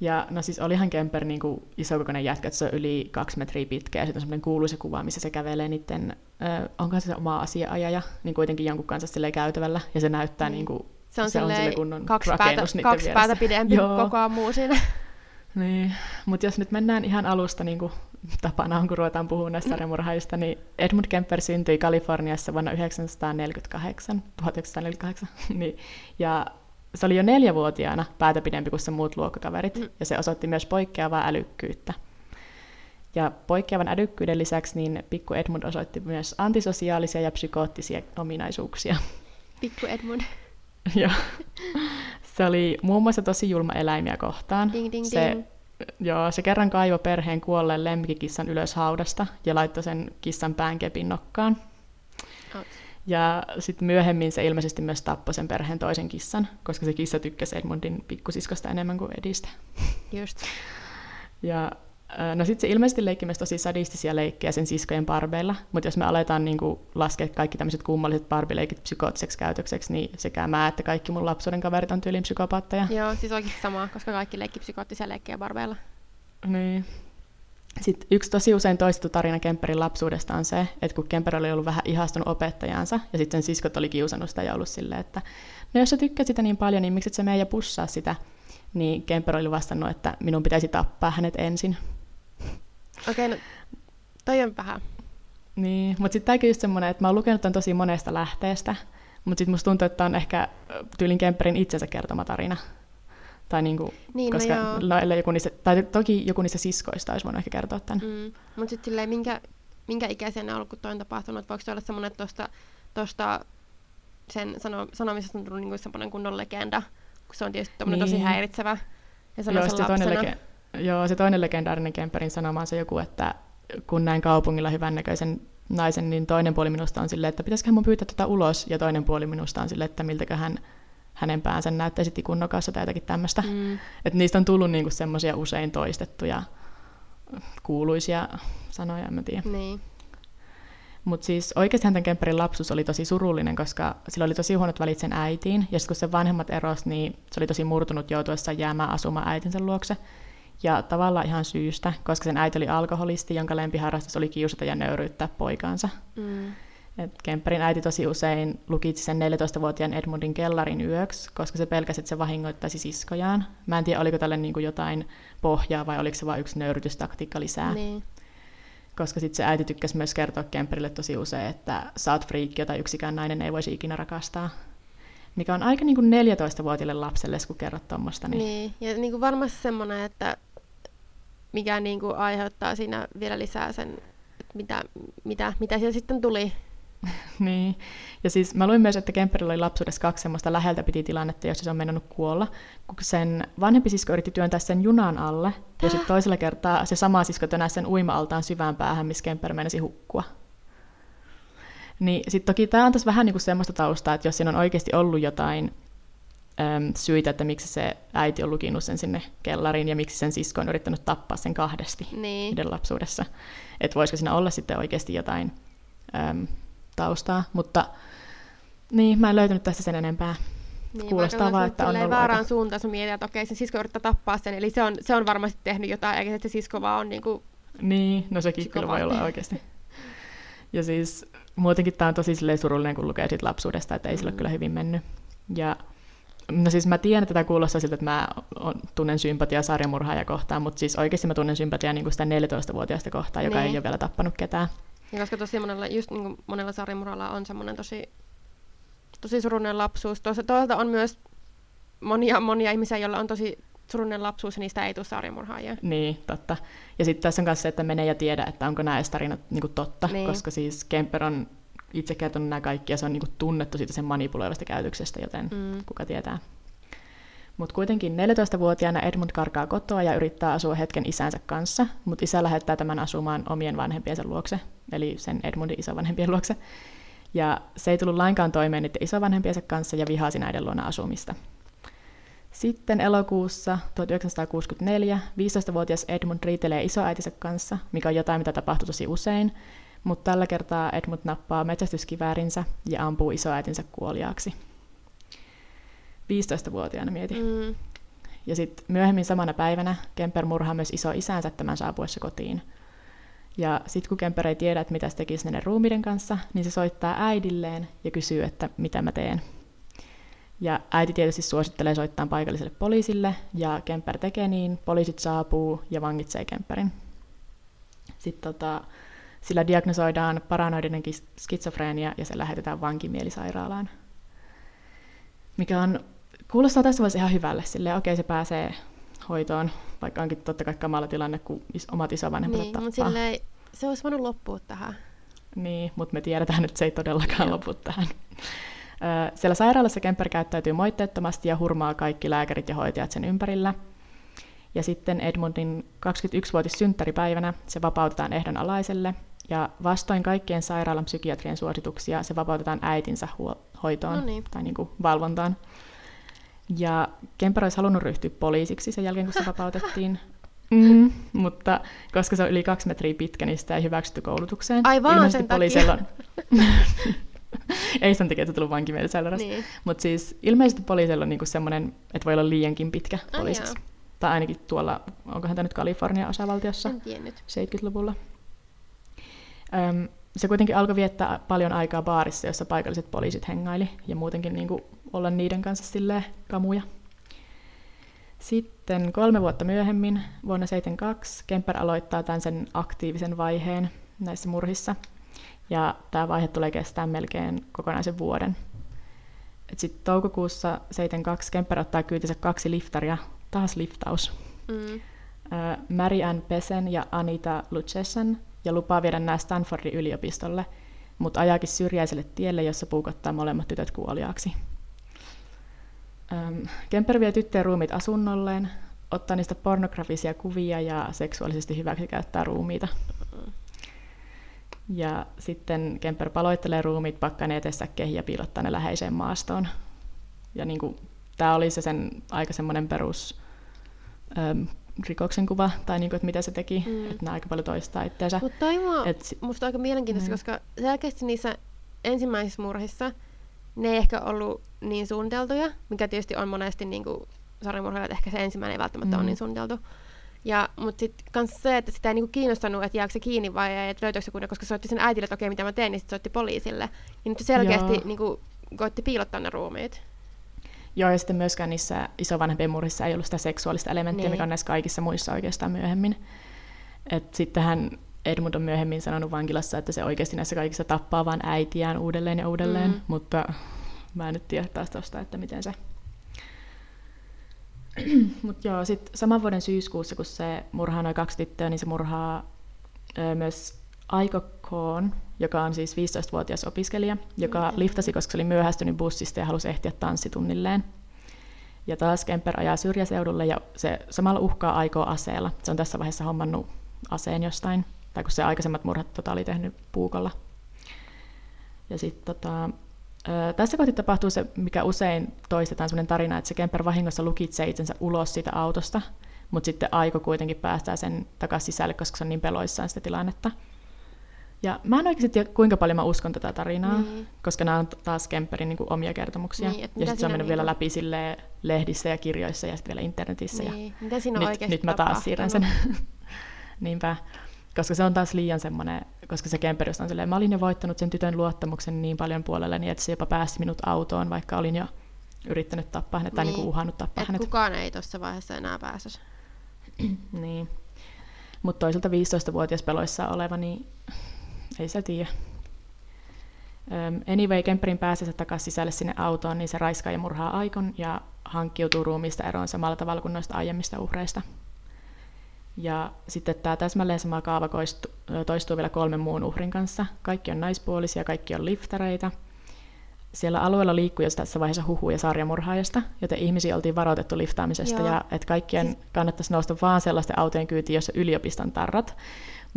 Ja no siis olihan Kemper niin kuin isokokoinen jätkä, että se on yli kaksi metriä pitkä, ja sitten on semmoinen kuuluisa kuva, missä se kävelee niiden, äh, onko se oma asiaajaja, niin kuitenkin jonkun kanssa käytävällä, ja se näyttää mm. niin kuin se on, se on kunnon kaksi, päätä, kaksi päätä pidempi Joo. koko muu siinä. *laughs* Niin, mutta jos nyt mennään ihan alusta, niin kuin tapana on, kun ruvetaan puhumaan näistä sarjamurhaajista, niin Edmund Kemper syntyi Kaliforniassa vuonna 1948, 1948 *laughs* niin, ja se oli jo neljävuotiaana päätä pidempi kuin se muut luokkakaverit, mm. ja se osoitti myös poikkeavaa älykkyyttä. Ja poikkeavan älykkyyden lisäksi niin pikku Edmund osoitti myös antisosiaalisia ja psykoottisia ominaisuuksia. Pikku Edmund. *laughs* Joo. Se oli muun muassa tosi julma eläimiä kohtaan. Ding, ding, se, ding. Joo, se kerran kaivoi perheen kuolleen lemmikikissan ylös haudasta ja laittoi sen kissan päänkepin nokkaan. Oh. Ja sitten myöhemmin se ilmeisesti myös tappoi sen perheen toisen kissan, koska se kissa tykkäsi Edmundin pikkusiskosta enemmän kuin Edistä. Just. Ja No sitten se ilmeisesti leikki myös tosi sadistisia leikkejä sen siskojen barbeilla, mutta jos me aletaan niinku laskea kaikki tämmöiset kummalliset barbileikit psykoottiseksi käytökseksi, niin sekä mä että kaikki mun lapsuuden kaverit on tyyliin psykopaatteja. Joo, siis oikein sama, koska kaikki leikki psykoottisia leikkejä barbeilla. Niin. Sitten yksi tosi usein toistettu tarina Kemperin lapsuudesta on se, että kun Kemper oli ollut vähän ihastunut opettajansa, ja sitten sen siskot oli kiusannut sitä ja ollut silleen, että no jos sä tykkäät sitä niin paljon, niin miksi et sä mene ja pussaa sitä? Niin Kemper oli vastannut, että minun pitäisi tappaa hänet ensin. Okei, okay, no toi on vähän. Niin, mutta sitten tämäkin just semmoinen, että mä oon lukenut tämän tosi monesta lähteestä, mutta sitten musta tuntuu, että on ehkä tyylin Kemperin itsensä kertoma tarina. Tai niinku, niin, koska no joo. joku niistä, tai toki joku niistä siskoista olisi voinut ehkä kertoa tämän. Mm. Mutta sitten silleen, minkä, minkä ikäisiä ne on ollut, kun toi on tapahtunut? Voiko se olla semmoinen, että tosta, tosta sen sano, sanomisesta on tullut niinku semmoinen kunnon legenda, kun se on tietysti niin. tosi häiritsevä. Ja sanoo sen lapsena. Toinen lege- Joo, se toinen legendaarinen Kemperin sanoma on se joku, että kun näin kaupungilla hyvännäköisen naisen, niin toinen puoli minusta on silleen, että pitäisiköhän mun pyytää tätä ulos, ja toinen puoli minusta on silleen, että miltäköhän hänen päänsä näyttäisi tikun nokassa tai jotakin tämmöistä. Mm. Että niistä on tullut niinku semmoisia usein toistettuja kuuluisia sanoja, en mä tiedä. Niin. Mutta siis oikeasti tämän Kemperin lapsuus oli tosi surullinen, koska sillä oli tosi huonot välit sen äitiin, ja sitten kun sen vanhemmat eros, niin se oli tosi murtunut joutuessa jäämään asumaan äitinsä luokse. Ja tavallaan ihan syystä, koska sen äiti oli alkoholisti, jonka lempiharrastus oli kiusata ja nöyryyttää poikaansa. Mm. Et Kemperin äiti tosi usein lukitsi sen 14-vuotiaan Edmundin kellarin yöksi, koska se pelkäsi, että se vahingoittaisi siskojaan. Mä en tiedä, oliko tälle niin kuin jotain pohjaa vai oliko se vain yksi nöyrytystaktiikka lisää. Niin. Koska sitten se äiti tykkäsi myös kertoa Kemperille tosi usein, että sä oot friikki, jota yksikään nainen ei voisi ikinä rakastaa. Mikä on aika niin kuin 14-vuotiaille lapselle, kun kerrot tuommoista. Niin... niin, ja niin kuin varmasti semmoinen, että mikä niin kuin aiheuttaa siinä vielä lisää sen, että mitä, mitä, mitä siellä sitten tuli. *laughs* niin, ja siis mä luin myös, että Kemperillä oli lapsuudessa kaksi semmoista läheltä piti tilannetta, jossa se on mennyt kuolla, kun sen vanhempi sisko yritti työntää sen junan alle, ja sitten *gasps* toisella kertaa se sama sisko tönäsi sen uima-altaan syvään päähän, missä Kemper menisi hukkua. Niin sitten toki tämä antaisi vähän niinku semmoista taustaa, että jos siinä on oikeasti ollut jotain äm, syitä, että miksi se äiti on lukinut sen sinne kellariin ja miksi sen sisko on yrittänyt tappaa sen kahdesti niin. lapsuudessa. Että voisiko siinä olla sitten oikeasti jotain äm, taustaa, mutta niin, mä en löytänyt tästä sen enempää. Niin, Kuulostaa vaan, että on ollut väärään aika... suuntaan, sun mietit, että okei, se sisko yrittää tappaa sen, eli se on, se on varmasti tehnyt jotain, eikä se sisko vaan on niin kuin Niin, no sekin kyllä voi olla oikeasti. Ja siis muutenkin tämä on tosi surullinen, kun lukee siitä lapsuudesta, että ei mm. sillä ole kyllä hyvin mennyt. Ja No siis mä tiedän, että tämä kuulostaa siltä, että mä on, tunnen sympatiaa sarjamurhaaja kohtaan, mutta siis oikeasti mä tunnen sympatiaa niin kuin sitä 14-vuotiaasta kohtaan, joka niin. ei ole vielä tappanut ketään. Ja koska tosi monella, just niin kuin monella sarjamurhalla on semmoinen tosi, tosi surullinen lapsuus. Toisaalta on myös monia, monia ihmisiä, joilla on tosi surullinen lapsuus ja niistä ei tule sarjamurhaajia. Niin, totta. Ja sitten tässä on myös se, että menee ja tiedä, että onko nämä tarinat niin kuin totta, niin. koska siis Kemper on itse kertonut nämä kaikki, ja se on niin kuin tunnettu siitä sen manipuloivasta käytöksestä, joten mm. kuka tietää. Mutta kuitenkin 14-vuotiaana Edmund karkaa kotoa ja yrittää asua hetken isänsä kanssa, mutta isä lähettää tämän asumaan omien vanhempiensa luokse, eli sen Edmundin isovanhempien luokse. Ja se ei tullut lainkaan toimeen niiden isovanhempiensa kanssa ja vihasi näiden luona asumista. Sitten elokuussa 1964 15-vuotias Edmund riitelee isoäitinsä kanssa, mikä on jotain, mitä tapahtuu tosi usein, mutta tällä kertaa Edmund nappaa metsästyskiväärinsä ja ampuu isoäitinsä kuoliaaksi. 15-vuotiaana mieti. Mm. Ja sitten myöhemmin samana päivänä Kemper murhaa myös iso isänsä tämän saapuessa kotiin. Ja sitten kun Kemper ei tiedä, että mitä se tekisi näiden ruumiiden kanssa, niin se soittaa äidilleen ja kysyy, että mitä mä teen. Ja äiti tietysti suosittelee soittaa paikalliselle poliisille, ja Kemper tekee niin, poliisit saapuu ja vangitsee Kemperin. Sitten tota, sillä diagnosoidaan paranoidinen skitsofreenia ja se lähetetään vankimielisairaalaan. Mikä on, kuulostaa tässä vaiheessa ihan hyvälle, silleen okei okay, se pääsee hoitoon, vaikka onkin totta kai kamala tilanne, kun omat isovanhemmat niin, mutta silleen, se olisi voinut loppua tähän. Niin, mutta me tiedetään, että se ei todellakaan lopu tähän. Siellä sairaalassa Kemper käyttäytyy moitteettomasti ja hurmaa kaikki lääkärit ja hoitajat sen ympärillä. Ja sitten Edmundin 21-vuotis synttäripäivänä se vapautetaan ehdon alaiselle, ja vastoin kaikkien sairaalan psykiatrien suosituksia se vapautetaan äitinsä huo- hoitoon no niin. tai niin kuin valvontaan. Ja Kemper olisi halunnut ryhtyä poliisiksi sen jälkeen, kun se vapautettiin. *laughs* Mm, mutta koska se on yli kaksi metriä pitkä, niin sitä ei hyväksytty koulutukseen. Ai vaan sen takia. On... *laughs* ei sen takia, että tullut vankimielisairaalassa. Niin. Mutta siis ilmeisesti poliisilla on niinku semmoinen, että voi olla liiankin pitkä poliisiksi. Ai tai ainakin tuolla, onkohan tämä nyt Kalifornian osavaltiossa 70-luvulla. Öm, se kuitenkin alkoi viettää paljon aikaa baarissa, jossa paikalliset poliisit hengaili, ja muutenkin niin kuin olla niiden kanssa silleen kamuja. Sitten kolme vuotta myöhemmin, vuonna 1972, Kemper aloittaa tämän sen aktiivisen vaiheen näissä murhissa. Ja tämä vaihe tulee kestää melkein kokonaisen vuoden. Sitten toukokuussa 1972 Kemper ottaa kyytinsä kaksi liftaria, taas liftaus. Mm. Mary Ann Pesen ja Anita Luchessen ja lupaa viedä nämä Stanfordin yliopistolle, mutta ajaakin syrjäiselle tielle, jossa puukottaa molemmat tytöt kuoliaaksi. Kemper vie tyttöjen ruumit asunnolleen, ottaa niistä pornografisia kuvia ja seksuaalisesti hyväksikäyttää ruumiita. Ja sitten Kemper paloittelee ruumiit pakkaneen etesäkkeihin ja piilottaa ne läheiseen maastoon. Ja niin kuin, tämä oli se sen aika semmoinen perus rikoksen kuva, tai niinku, että mitä se teki, mm. että nämä aika paljon toistaa itseänsä. Mutta toi Et, musta aika mielenkiintoista, mm. koska selkeästi niissä ensimmäisissä murhissa ne ei ehkä ollut niin suunniteltuja, mikä tietysti on monesti niin kuin että ehkä se ensimmäinen ei välttämättä mm. ole niin suunniteltu. Ja, mutta sitten myös se, että sitä ei niinku kiinnostanut, että jääkö se kiinni vai ei, että löytyykö se kunnia, koska soitti sen äitille, että okei, mitä mä teen, niin sitten soitti poliisille. Ja nyt selkeästi niinku, koitti piilottaa ne ruumiit. Joo, ja sitten myöskään niissä isovanhempien murhissa ei ollut sitä seksuaalista elementtiä, niin. mikä on näissä kaikissa muissa oikeastaan myöhemmin. Et sittenhän Edmund on myöhemmin sanonut vankilassa, että se oikeasti näissä kaikissa tappaa vain äitiään uudelleen ja uudelleen, mm. mutta mä en nyt tiedä taas tosta, että miten se... *clears throat* Mutta joo, sitten saman vuoden syyskuussa, kun se murhaa noin kaksi tyttöä, niin se murhaa ö, myös Aiko Koon, joka on siis 15-vuotias opiskelija, joka mm. liftasi, koska se oli myöhästynyt bussista ja halusi ehtiä tanssitunnilleen. Ja taas Kemper ajaa syrjäseudulle ja se samalla uhkaa aikoo aseella. Se on tässä vaiheessa hommannut aseen jostain, tai kun se aikaisemmat murhat tota, oli tehnyt puukolla. Ja sitten tota, tässä kohti tapahtuu se, mikä usein toistetaan sellainen tarina, että se Kemper vahingossa lukitsee itsensä ulos siitä autosta, mutta sitten Aiko kuitenkin päästää sen takaisin sisälle, koska se on niin peloissaan sitä tilannetta. Ja mä en oikeasti tiedä, kuinka paljon mä uskon tätä tarinaa, niin. koska nämä on taas Kemperin niin kuin, omia kertomuksia. Niin, ja sitten se on mennyt niin vielä läpi sille lehdissä ja kirjoissa ja sitten vielä internetissä. Niin. Ja mitä siinä nyt, nyt mä taas siirrän sen. *laughs* Niinpä. Koska se on taas liian semmoinen, koska se Kemper on silleen, mä olin jo voittanut sen tytön luottamuksen niin paljon puolelle, niin että se jopa päästi minut autoon, vaikka olin jo yrittänyt tappaa hänet niin. tai niin kuin uhannut tappaa Et hänet. kukaan ei tuossa vaiheessa enää pääse. niin. Mutta toisaalta 15-vuotias peloissa oleva, niin ei se tiedä. Anyway, Kemperin pääsessä takaisin sisälle sinne autoon, niin se raiskaa ja murhaa Aikon ja hankkiutuu ruumiista eroon samalla tavalla kuin noista aiemmista uhreista. Ja sitten tämä täsmälleen sama kaava toistuu vielä kolmen muun uhrin kanssa. Kaikki on naispuolisia, kaikki on liftareita. Siellä alueella liikkui jo tässä vaiheessa huhuja sarjamurhaajasta, joten ihmisiä oltiin varoitettu liftaamisesta Joo. ja että kaikkien kannattaisi nousta vaan sellaisten autojen kyytiin, jossa yliopiston tarrat.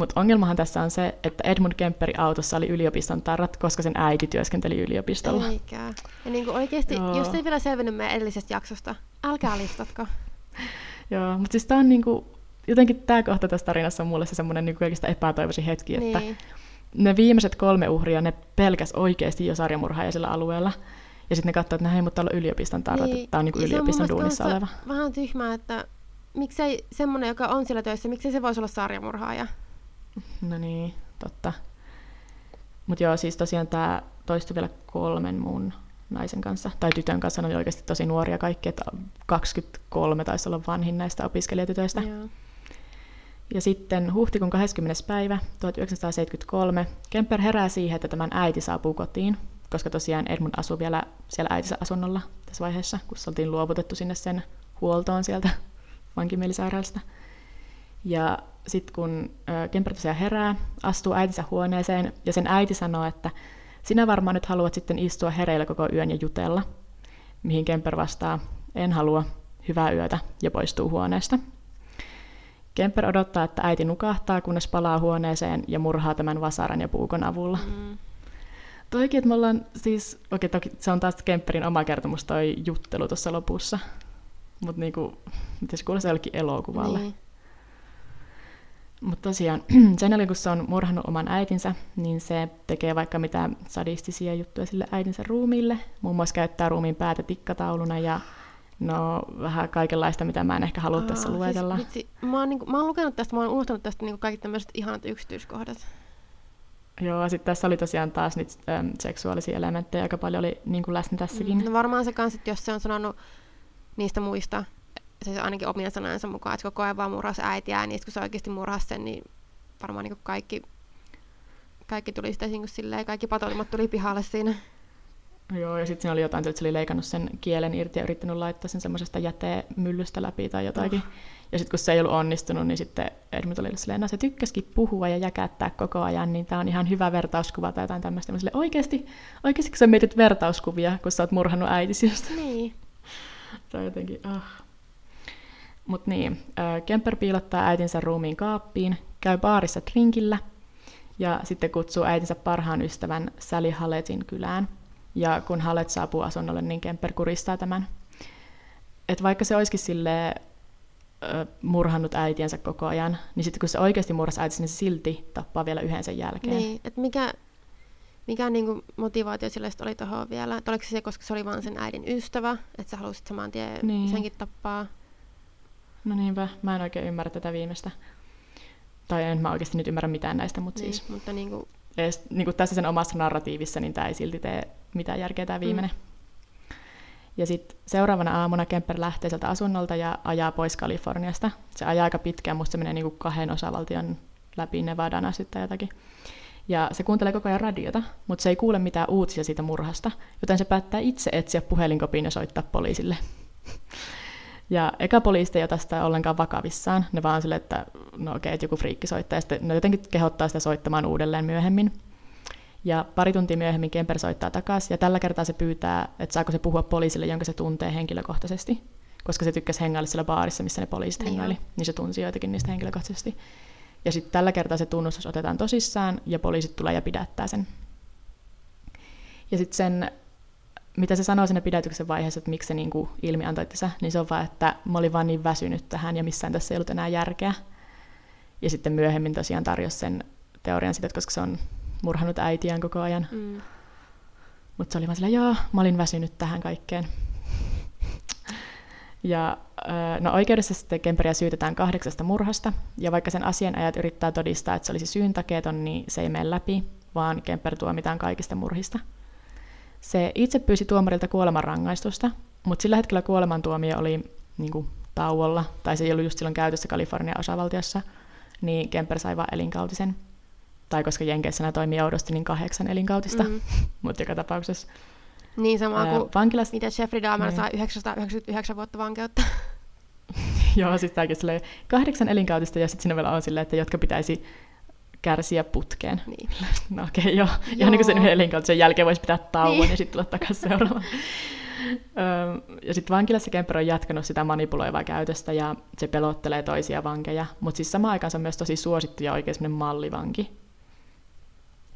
Mutta ongelmahan tässä on se, että Edmund Kemperin autossa oli yliopiston tarrat, koska sen äiti työskenteli yliopistolla. Eikä. Ja niin kuin oikeasti, Joo. jos ei vielä selvinnyt meidän edellisestä jaksosta, älkää listatko. *laughs* Joo, mutta siis tää on niinku, jotenkin tämä kohta tässä tarinassa on mulle se semmoinen niinku kaikista epätoivoisin hetki, että Niin. ne viimeiset kolme uhria, ne pelkäs oikeasti jo sarjamurhaajia sillä alueella. Ja sitten ne katsoo, että no hei, mutta täällä on yliopiston tarrat, niin. että tämä on ja se mun yliopiston mielestä duunissa oleva. Vähän tyhmää, että miksei semmonen, joka on siellä töissä, miksei se voisi olla sarjamurhaaja? No niin, totta. Mutta joo, siis tosiaan tämä toistui vielä kolmen muun naisen kanssa, tai tytön kanssa, ne oli oikeasti tosi nuoria kaikki, että 23 taisi olla vanhin näistä opiskelijatytöistä. Joo. Ja sitten huhtikuun 20. päivä 1973 Kemper herää siihen, että tämän äiti saapuu kotiin, koska tosiaan Edmund asuu vielä siellä äitinsä asunnolla tässä vaiheessa, kun se oltiin luovutettu sinne sen huoltoon sieltä *laughs* vankimielisairaalasta. Ja sitten kun Kemper tosiaan herää, astuu äitinsä huoneeseen ja sen äiti sanoo, että sinä varmaan nyt haluat sitten istua hereillä koko yön ja jutella. Mihin Kemper vastaa, en halua, hyvää yötä ja poistuu huoneesta. Kemper odottaa, että äiti nukahtaa, kunnes palaa huoneeseen ja murhaa tämän vasaran ja puukon avulla. Mm. Toikin, että me ollaan siis, okei toki se on taas Kemperin oma kertomus toi juttelu tuossa lopussa, mutta niinku, miten se kuulostaa jollekin elokuvalle. Niin. Mutta tosiaan, *clears throat* sen jälkeen kun se on murhannut oman äitinsä, niin se tekee vaikka mitä sadistisia juttuja sille äitinsä ruumiille. Muun muassa käyttää ruumiin päätä tikkatauluna ja no vähän kaikenlaista, mitä mä en ehkä halua tässä Aa, luetella. Siis, vitsi, mä, oon, niinku, mä oon lukenut tästä, mä oon unohtanut tästä niinku kaikki tämmöiset ihanat yksityiskohdat. Joo, sitten tässä oli tosiaan taas niitä ähm, seksuaalisia elementtejä, aika paljon oli niin kuin läsnä tässäkin. Mm, No varmaan se kans, että jos se on sanonut niistä muista, siis ainakin omien sanojensa mukaan, että koko ajan vaan murhas äitiä, niin kun se oikeasti murhasi sen, niin varmaan niin kaikki, kaikki tuli sitten niin silleen, kaikki patoutumat tuli pihalle siinä. Joo, ja sitten siinä oli jotain, että se oli leikannut sen kielen irti ja yrittänyt laittaa sen semmoisesta jätemyllystä läpi tai jotakin. Oh. Ja sitten kun se ei ollut onnistunut, niin sitten Edmund oli silleen, no se tykkäskin puhua ja jäkättää koko ajan, niin tämä on ihan hyvä vertauskuva tai jotain tämmöistä. Mä silleen, oikeasti, oikeasti kun sä mietit vertauskuvia, kun sä oot murhannut äitisi just. Niin. *laughs* On jotenkin, ah. Mut niin, Kemper piilottaa äitinsä ruumiin kaappiin, käy baarissa drinkillä ja sitten kutsuu äitinsä parhaan ystävän Sally Halletin kylään. Ja kun Hallet saapuu asunnolle, niin Kemper kuristaa tämän. Et vaikka se olisikin sille murhannut äitiensä koko ajan, niin sitten kun se oikeasti murhasi äitinsä, niin se silti tappaa vielä yhden sen jälkeen. Niin, että mikä, mikä niinku motivaatio sille oli tuohon vielä? Et oliko se se, koska se oli vaan sen äidin ystävä, että sä halusit saman tien Niin. senkin tappaa? No niinpä, mä en oikein ymmärrä tätä viimeistä. Tai en mä oikeasti nyt ymmärrä mitään näistä, mutta Niin, siis mutta niinku, edes, niin kuin tässä sen omassa narratiivissa, niin tämä ei silti tee mitään järkeä tämä viimeinen. Mm. Ja sitten seuraavana aamuna Kemper lähtee sieltä asunnolta ja ajaa pois Kaliforniasta. Se ajaa aika pitkään, musta se menee niin kuin kahden osavaltion läpi Nevadan asti tai jotakin. Ja se kuuntelee koko ajan radiota, mutta se ei kuule mitään uutisia siitä murhasta, joten se päättää itse etsiä puhelinkopiin ja soittaa poliisille. Ja eka poliisit ei ota sitä ollenkaan vakavissaan, ne vaan sille, että no okei, että joku friikki soittaa, ja sitten ne jotenkin kehottaa sitä soittamaan uudelleen myöhemmin. Ja pari tuntia myöhemmin Kemper soittaa takaisin, ja tällä kertaa se pyytää, että saako se puhua poliisille, jonka se tuntee henkilökohtaisesti, koska se tykkäsi hengailla siellä baarissa, missä ne poliisit Niin hengaili, niin se tunsi joitakin niistä henkilökohtaisesti. Ja sitten tällä kertaa se tunnustus otetaan tosissaan, ja poliisit tulee ja pidättää sen. Ja sitten sen, mitä se sanoo siinä pidätyksen vaiheessa, että miksi se niinku ilmi antoi itsensä, niin se on vaan, että mä olin vaan niin väsynyt tähän, ja missään tässä ei ollut enää järkeä. Ja sitten myöhemmin tosiaan tarjosi sen teorian siitä, että koska se on murhannut äitiään koko ajan. mm, Mutta se oli vaan sillä, joo, mä olin väsynyt tähän kaikkeen. Ja no oikeudessa sitten Kemperiä syytetään kahdeksasta murhasta, ja vaikka sen asianajat yrittää todistaa, että se olisi syyntakeeton, niin se ei mene läpi, vaan Kemper tuomitaan kaikista murhista. Se itse pyysi tuomarilta kuolemanrangaistusta, mutta sillä hetkellä kuolemantuomio oli niin kuin, tauolla, tai se ei ollut just silloin käytössä Kalifornian osavaltiossa, niin Kemper sai vain elinkautisen. Tai koska Jenkeissä nämä toimii oudosti, niin kahdeksan elinkautista, *laughs* mm. mutta joka tapauksessa. Niin sama kuin vankilassa, mitä Jeffrey Dahmer Niin. sai 999 vuotta vankeutta. *laughs* joo, siis tämäkin silleen, kahdeksan elinkautista ja sitten siinä vielä on silleen, että jotka pitäisi kärsiä putkeen. niin. *laughs* No okei, okay, joo. Ihan niin kuin sen Joo. yhden elinkautisen jälkeen voisi pitää tauon Niin. ja sitten tulla takaisin seuraavaan. *laughs* ja sitten vankilassa Kemper on jatkanut sitä manipuloivaa käytöstä ja se pelottelee toisia vankeja, mutta siis samaan aikaan se on myös tosi suosittu ja oikein mallivanki.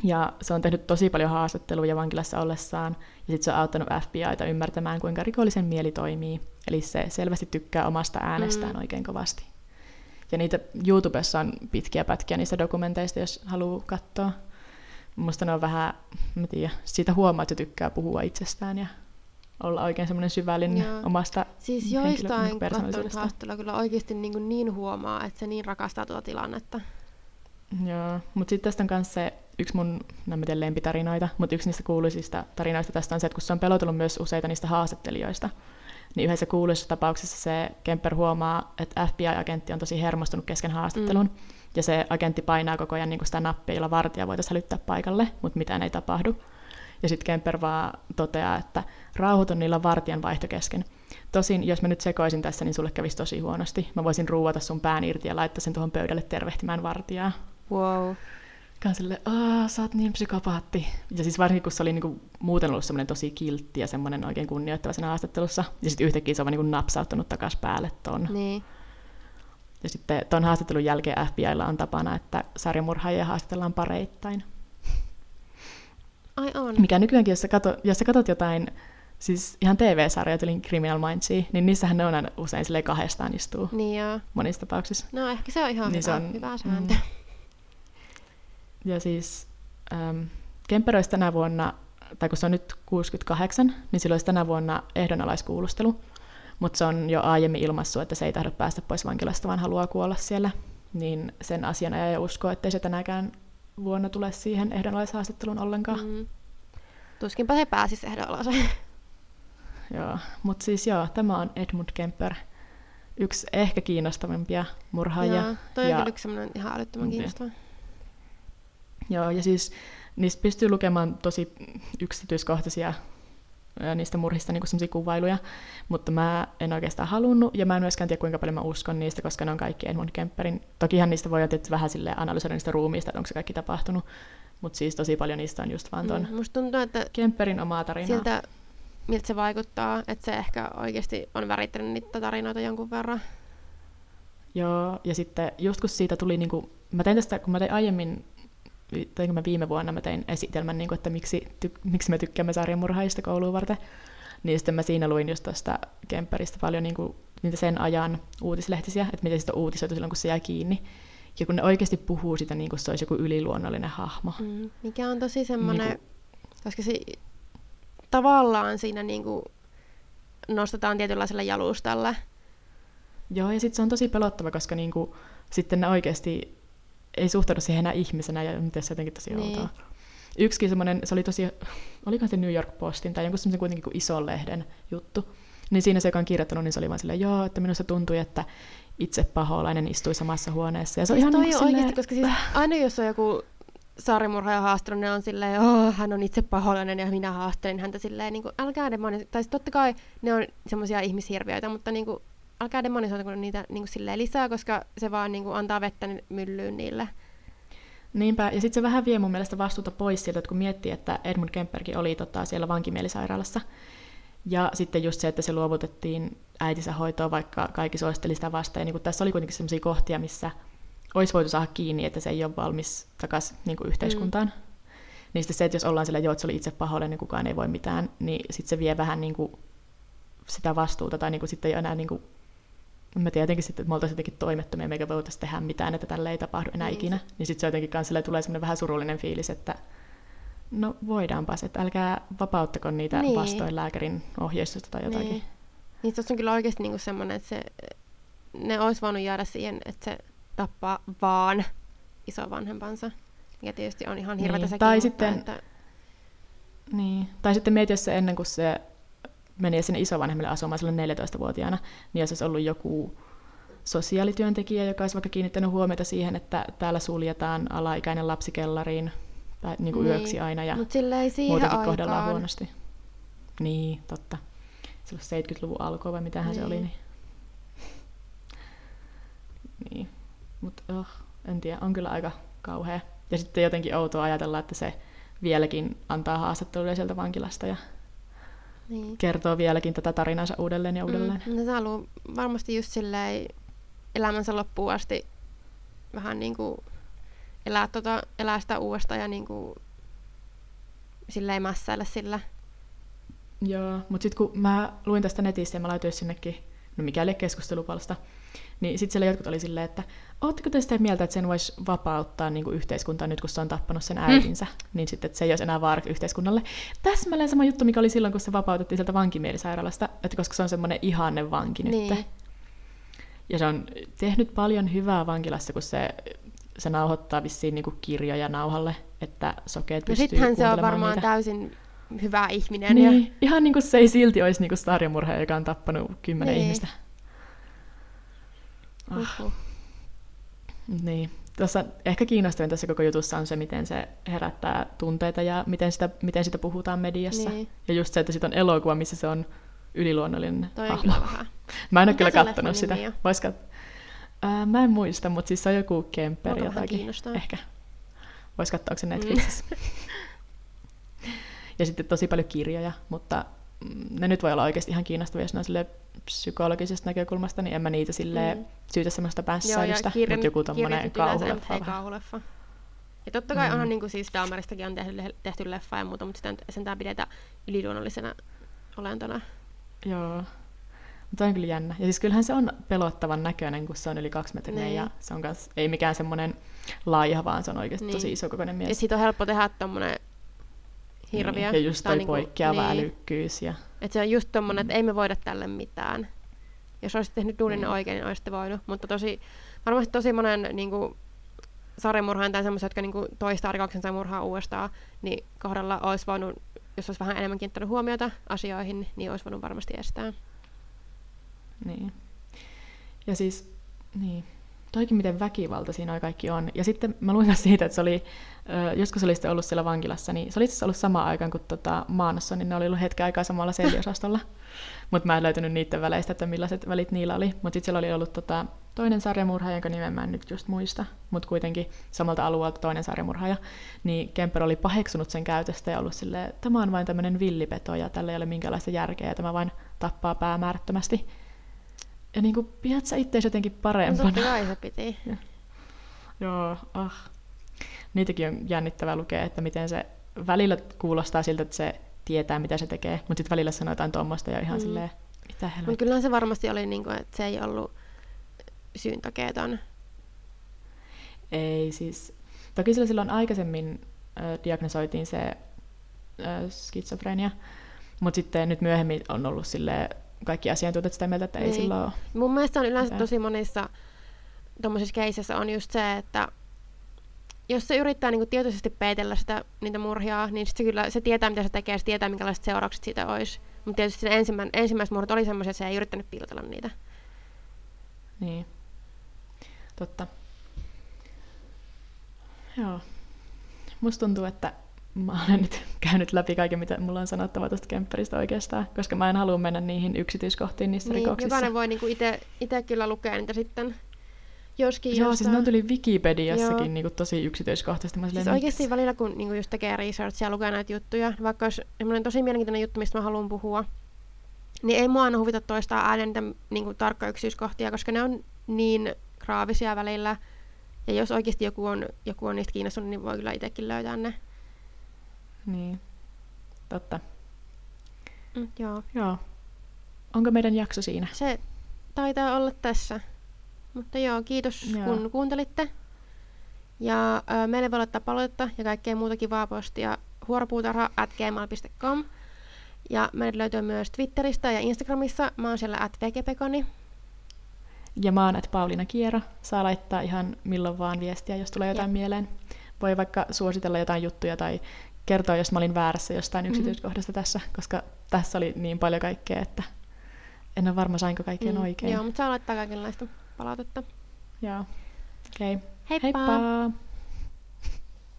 Ja se on tehnyt tosi paljon haastatteluja vankilassa ollessaan, ja sitten se on auttanut FBIta ymmärtämään, kuinka rikollisen mieli toimii. Eli se selvästi tykkää omasta äänestään mm. oikein kovasti. Ja niitä YouTubessa on pitkiä pätkiä niistä dokumenteista, jos haluaa katsoa. Minusta ne on vähän, mä tiedän, siitä huomaa, että tykkää puhua itsestään ja olla oikein semmoinen syvällinen Joo. omasta Siis joistain niin katsonut haastattelua kyllä oikeasti niin, niin huomaa, että se niin rakastaa tuota tilannetta. Joo, mutta sitten tästä on myös se yksi mun, en tiedä, lempitarinoita, mutta yksi niistä kuuluisista tarinoista tästä on se, että kun se on pelotellut myös useita niistä haastattelijoista, niin yhdessä kuuluisessa tapauksessa se Kemper huomaa, että FBI-agentti on tosi hermostunut kesken haastattelun, mm. ja se agentti painaa koko ajan niin sitä nappia, jolla vartija voitaisiin hälyttää paikalle, mutta mitään ei tapahdu. Ja sitten Kemper vaan toteaa, että rauhoiton niillä vartijan vaihto kesken. Tosin, jos mä nyt sekoisin tässä, niin sulle kävisi tosi huonosti. Mä voisin ruuata sun pään irti ja laittaa sen tuohon pöydälle tervehtimään vartijaa. Wow. Kään sille, aah, sä oot niin psykopaatti. Ja siis varsinkin, kun se oli niinku muuten ollut semmoinen tosi kiltti ja semmoinen oikein kunnioittava siinä haastattelussa. Ja sitten yhtäkkiä se on niinku napsauttanut takas päälle ton. Niin. Ja sitten ton haastattelun jälkeen FBIlla on tapana, että sarjamurhaajia haastatellaan pareittain. Ai on. Mikä nykyäänkin, jos sä, kato, jos sä katot jotain, siis ihan TV-sarjoja, eli Criminal Mindsia, niin niissähän ne on aina usein sille kahdestaan istuu. Niin joo. Monissa tapauksissa. No ehkä se on ihan niin hyvä, on, hyvä sääntö. Mm. Ja siis ähm, Kemper olisi tänä vuonna, tai kun se on nyt 68, niin silloin olisi tänä vuonna ehdonalaiskuulustelu. Mutta se on jo aiemmin ilmassut, että se ei tahdo päästä pois vankilasta, vaan haluaa kuolla siellä. Niin sen asianajaja uskoo, ettei se tänäkään vuonna tule siihen ehdonalaishaastatteluun ollenkaan. Mm. Tuskinpä he pääsisi ehdonalaiseen. *laughs* joo, mutta siis joo, tämä on Edmund Kemper, yksi ehkä kiinnostavimpia murhaajia. Joo, toi ja... on yksi ihan älyttömän kiinnostava. Joo, ja siis niistä pystyy lukemaan tosi yksityiskohtaisia niistä murhista niin semmoisia kuvailuja, mutta mä en oikeastaan halunnut, ja mä en myöskään tiedä, kuinka paljon mä uskon niistä, koska ne on kaikki Edmund Kemperin. Tokihan niistä voi tietysti vähän sille analysoida niistä ruumiista, että onko se kaikki tapahtunut, mutta siis tosi paljon niistä on just vaan ton mm, musta tuntuu, että Kemperin omaa tarinaa. Siltä, miltä se vaikuttaa, että se ehkä oikeasti on värittänyt niitä tarinoita jonkun verran. Joo, ja sitten just kun siitä tuli, niin kuin, mä tein tästä, kun mä tein aiemmin teinkö mä viime vuonna mä tein esitelmän, niin kuin, että miksi, ty, miksi me tykkäämme sarjamurhaista kouluun varten. Niin sitten mä siinä luin just tuosta Kemperistä paljon niin kuin, niitä sen ajan uutislehtisiä, että miten sitä on uutisoitu silloin, kun se jää kiinni. Ja kun ne oikeasti puhuu sitä niin kuin se olisi joku yliluonnollinen hahmo. Mm, mikä on tosi semmoinen, niin kuin, koska se tavallaan siinä niin kuin nostetaan tietynlaisella jalustalla. Joo, ja sitten se on tosi pelottava, koska niin kuin, sitten ne oikeasti ei suhtaudu siihen enää ihmisenä ja miten se jotenkin tosi niin. outoa. Yksikin semmoinen, se oli tosi, olikohan se New York Postin tai jonkun semmoisen kuitenkin kuin ison lehden juttu, niin siinä se, joka on kirjoittanut, niin se oli vaan silleen, joo, että minusta tuntui, että itse paholainen istui samassa huoneessa. Ja se siis on ihan niin silleen... oikeasti, koska siis aina jos on joku saarimurhaaja haastanut, ne on silleen, oh, hän on itse paholainen ja minä haastelin häntä silleen, niin kuin, älkää demoni, tai totta kai ne on semmoisia ihmishirviöitä, mutta niin kuin, älkää demonisoitako niitä niin kuin silleen lisää, koska se vaan niin kuin antaa vettä myllyyn niille. Niinpä, ja sitten se vähän vie mun mielestä vastuuta pois sieltä, että kun miettii, että Edmund Kemperkin oli tota, siellä vankimielisairaalassa, ja sitten just se, että se luovutettiin äitinsä hoitoon, vaikka kaikki suositteli sitä vastaan. Ja niin tässä oli kuitenkin sellaisia kohtia, missä olisi voitu saada kiinni, että se ei ole valmis takaisin niin yhteiskuntaan. Mm. Niin sitten se, että jos ollaan sillä, että se oli itse pahoillinen, niin kukaan ei voi mitään, niin sitten se vie vähän niin kuin sitä vastuuta, tai niin kuin sitten ei ole enää niin kuin mä tiedän jotenkin sitten, että me oltaisiin jotenkin toimettomia, meikä voitaisiin tehdä mitään, että tälle ei tapahdu enää niin. ikinä. Niin sitten se jotenkin kanssa tulee semmoinen vähän surullinen fiilis, että no voidaanpas, että älkää vapauttako niitä niin. vastoin lääkärin ohjeistusta tai jotakin. Niin, niin tuossa on kyllä oikeasti niinku semmoinen, että se, ne olisi voinut jäädä siihen, että se tappaa vaan isovanhempansa. Ja tietysti on ihan hirveätä niin. sekin, tai mutta sitten, että... Niin. Tai sitten mieti, se ennen kuin se meni sinne isovanhemmille asumaan silloin 14-vuotiaana, niin jos olisi ollut joku sosiaalityöntekijä, joka olisi vaikka kiinnittänyt huomiota siihen, että täällä suljetaan alaikäinen lapsi kellariin tai niin kuin niin. yöksi aina ja Mut muutenkin aikaan. kohdellaan huonosti. Niin, totta. Silloin 70-luvun alkua vai mitähän niin. se oli. Niin, niin. mutta oh, en tiedä, on kyllä aika kauhea. Ja sitten jotenkin outoa ajatella, että se vieläkin antaa haastatteluja sieltä vankilasta ja Niin. kertoo vieläkin tätä tarinansa uudelleen ja uudelleen. Mm, no se haluaa varmasti just silleen elämänsä loppuun asti vähän niin kuin elää, tota, elää sitä uudestaan ja niin kuin silleen mässäillä sillä. Joo, mutta sitten kun mä luin tästä netistä ja mä laitoin sinnekin, no mikäli keskustelupalsta, niin sitten siellä jotkut oli silleen, että ootteko te sitä mieltä, että sen voisi vapauttaa niin kuin yhteiskuntaa nyt, kun se on tappanut sen äitinsä, mm. niin sitten että se ei olisi enää vaara yhteiskunnalle. Täsmälleen sama juttu, mikä oli silloin, kun se vapautettiin sieltä vankimielisairaalasta, että koska se on semmoinen ihanne vanki Niin. nyt. Ja se on tehnyt paljon hyvää vankilassa, kun se, se nauhoittaa vissiin niin kuin kirjoja nauhalle, että sokeet No pystyy sittenhän se on varmaan niitä. täysin hyvä ihminen. Ja, Niin, ihan niin kuin se ei silti olisi niin kuin sarjamurhaaja, joka on tappanut kymmenen Niin. ihmistä. Ah, Uhuh. Niin. Tuossa ehkä kiinnostavin tässä koko jutussa on se, miten se herättää tunteita ja miten sitä, miten sitä puhutaan mediassa. Niin. Ja just se, että sitten on elokuva, missä se on yliluonnollinen Toi hahmo. *laughs* Mä en ole kyllä kattonut sitä. Vois kat... Ää, mä en muista, mutta siis se on joku Kemper jotakin. Ehkä. Vois katsoa, onko se Mm. Netflixissä. *laughs* ja sitten tosi paljon kirjoja, mutta mm, ne nyt voi olla oikeasti ihan kiinnostavia, jos ne on psykologisesta näkökulmasta, niin en mä niitä silleen Mm. syytä semmoista pässäilystä, kirjan, mutta joku tommonen kauhuleffa ei vähän. kauhuleffa. Ja totta kai Mm. onhan niin kuin siis Dahmeristakin on tehty, tehty leffa ja muuta, mutta sitä sentään pidetään yliluonnollisena olentona. Joo. Mutta on kyllä jännä. Ja siis kyllähän se on pelottavan näköinen, kun se on yli kaksi metriä Niin. ja se on kans, ei mikään semmoinen laiha, vaan se on oikeasti Niin. tosi iso kokoinen mies. Ja siitä on helppo tehdä tommonen hirviö. Niin. Ja just Tai toi niinku- poikkeava niin. älykkyys. Ja... Et se on just tommonen, Mm. että ei me voida tälle mitään. Jos olisit tehnyt duuninne Niin. oikein, niin olisitte voinut. Mutta tosi, varmasti tosi monen niin kuin, sarjamurhaan tai semmoisia, jotka niin kuin, toistaa rikoksensa murhaa uudestaan, niin kohdalla olisi voinut, jos olisi vähän enemmän kiinnittänyt huomiota asioihin, niin olisi voinut varmasti estää. Niin. Ja siis, niin, toikin miten väkivalta siinäoi kaikki on. Ja sitten mä luin siitä, että se oli, joskus oli sitten ollut siellä vankilassa, niin se oli itse ollut samaan aikaan kuin tota Maanossa, niin ne oli ollut hetken aikaa samalla seliosastolla. *laughs* Mutta mä en löytänyt niiden väleistä, että millaiset välit niillä oli. Mutta sitten siellä oli ollut tota, toinen sarjamurhaaja, jonka nimen mä en nyt just muista, mutta kuitenkin samalta alueelta toinen sarjamurhaaja. Niin Kemper oli paheksunut sen käytöstä ja ollut silleen, tämä on vain tämmöinen villipeto ja tällä ei ole minkäänlaista järkeä ja tämä vain tappaa päämäärättömästi. Ja niin kuin, pidät sä itseäsi jotenkin No parempana. totta kai se piti. *laughs* Joo, ah. Niitäkin on jännittävää lukea, että miten se välillä kuulostaa siltä, että se tietää, mitä se tekee, mutta sitten välillä sanoo jotain tuommoista ja ihan Mm. silleen, mitä Mutta helvettiä. kyllähän se varmasti oli, niin kuin, että se ei ollut syyntakeeton. Ei siis. Toki sillä silloin aikaisemmin äh, diagnosoitiin se äh, skitsofrenia, mutta sitten nyt myöhemmin on ollut sille kaikki asiantuntijat sitä mieltä, että ei Niin. sillä ole. Mun mielestä on yleensä Mitään. tosi monissa tuommoisissa keisissä on just se, että jos se yrittää niinku tietoisesti peitellä sitä, niitä murhia, niin sit se kyllä se tietää, mitä se tekee, se tietää, minkälaiset seuraukset siitä olisi. Mutta tietysti ne ensimmäin, ensimmäiset murhat oli semmoisia, että se ei yrittänyt piilotella niitä. Niin. Totta. Joo. Musta tuntuu, että mä olen nyt *laughs* käynyt läpi kaiken, mitä mulla on sanottava tuosta Kemperistä oikeastaan, koska mä en halua mennä niihin yksityiskohtiin niissä Niin, rikoksissa. jokainen voi niinku itse kyllä lukea niitä sitten, jos kiinnostaa. Joo, siis ne tuli Joo. Wikipediassakin niinku tosi yksityiskohtaisesti. Mä Siis silleen, oikeasti miksi? välillä, kun niinku just tekee researchia ja lukee näitä juttuja, vaikka olisi tosi mielenkiintoinen juttu, mistä mä haluan puhua, niin ei mua aina huvita toistaa ääneen niitä niinku, tarkkoja yksityiskohtia, koska ne on niin graavisia välillä. Ja jos oikeasti joku on, joku on niistä kiinnostunut, niin voi kyllä itsekin löytää ne. Niin. Totta. Mm, joo. Joo. Onko meidän jakso siinä? Se taitaa olla tässä. Mutta joo, kiitos Joo. kun kuuntelitte. Ja ö, meille voi laittaa palautetta ja kaikkea muuta kivaa postia huoropuutarha at gmail.com. Ja meidät löytyy myös Twitteristä ja Instagramissa. Mä oon siellä at vegepekoni. Ja mä oon at Pauliina Kiero. Saa laittaa ihan milloin vaan viestiä, jos tulee jotain Jep. mieleen. Voi vaikka suositella jotain juttuja tai kertoa, jos mä olin väärässä jostain Mhm. yksityiskohdasta tässä, koska tässä oli niin paljon kaikkea, että en ole varma, sainko kaikkeen oikein. Mm, Joo, mutta saa laittaa kaikenlaista palautetta. Joo. Okei. Okay. Heippa! Heippa!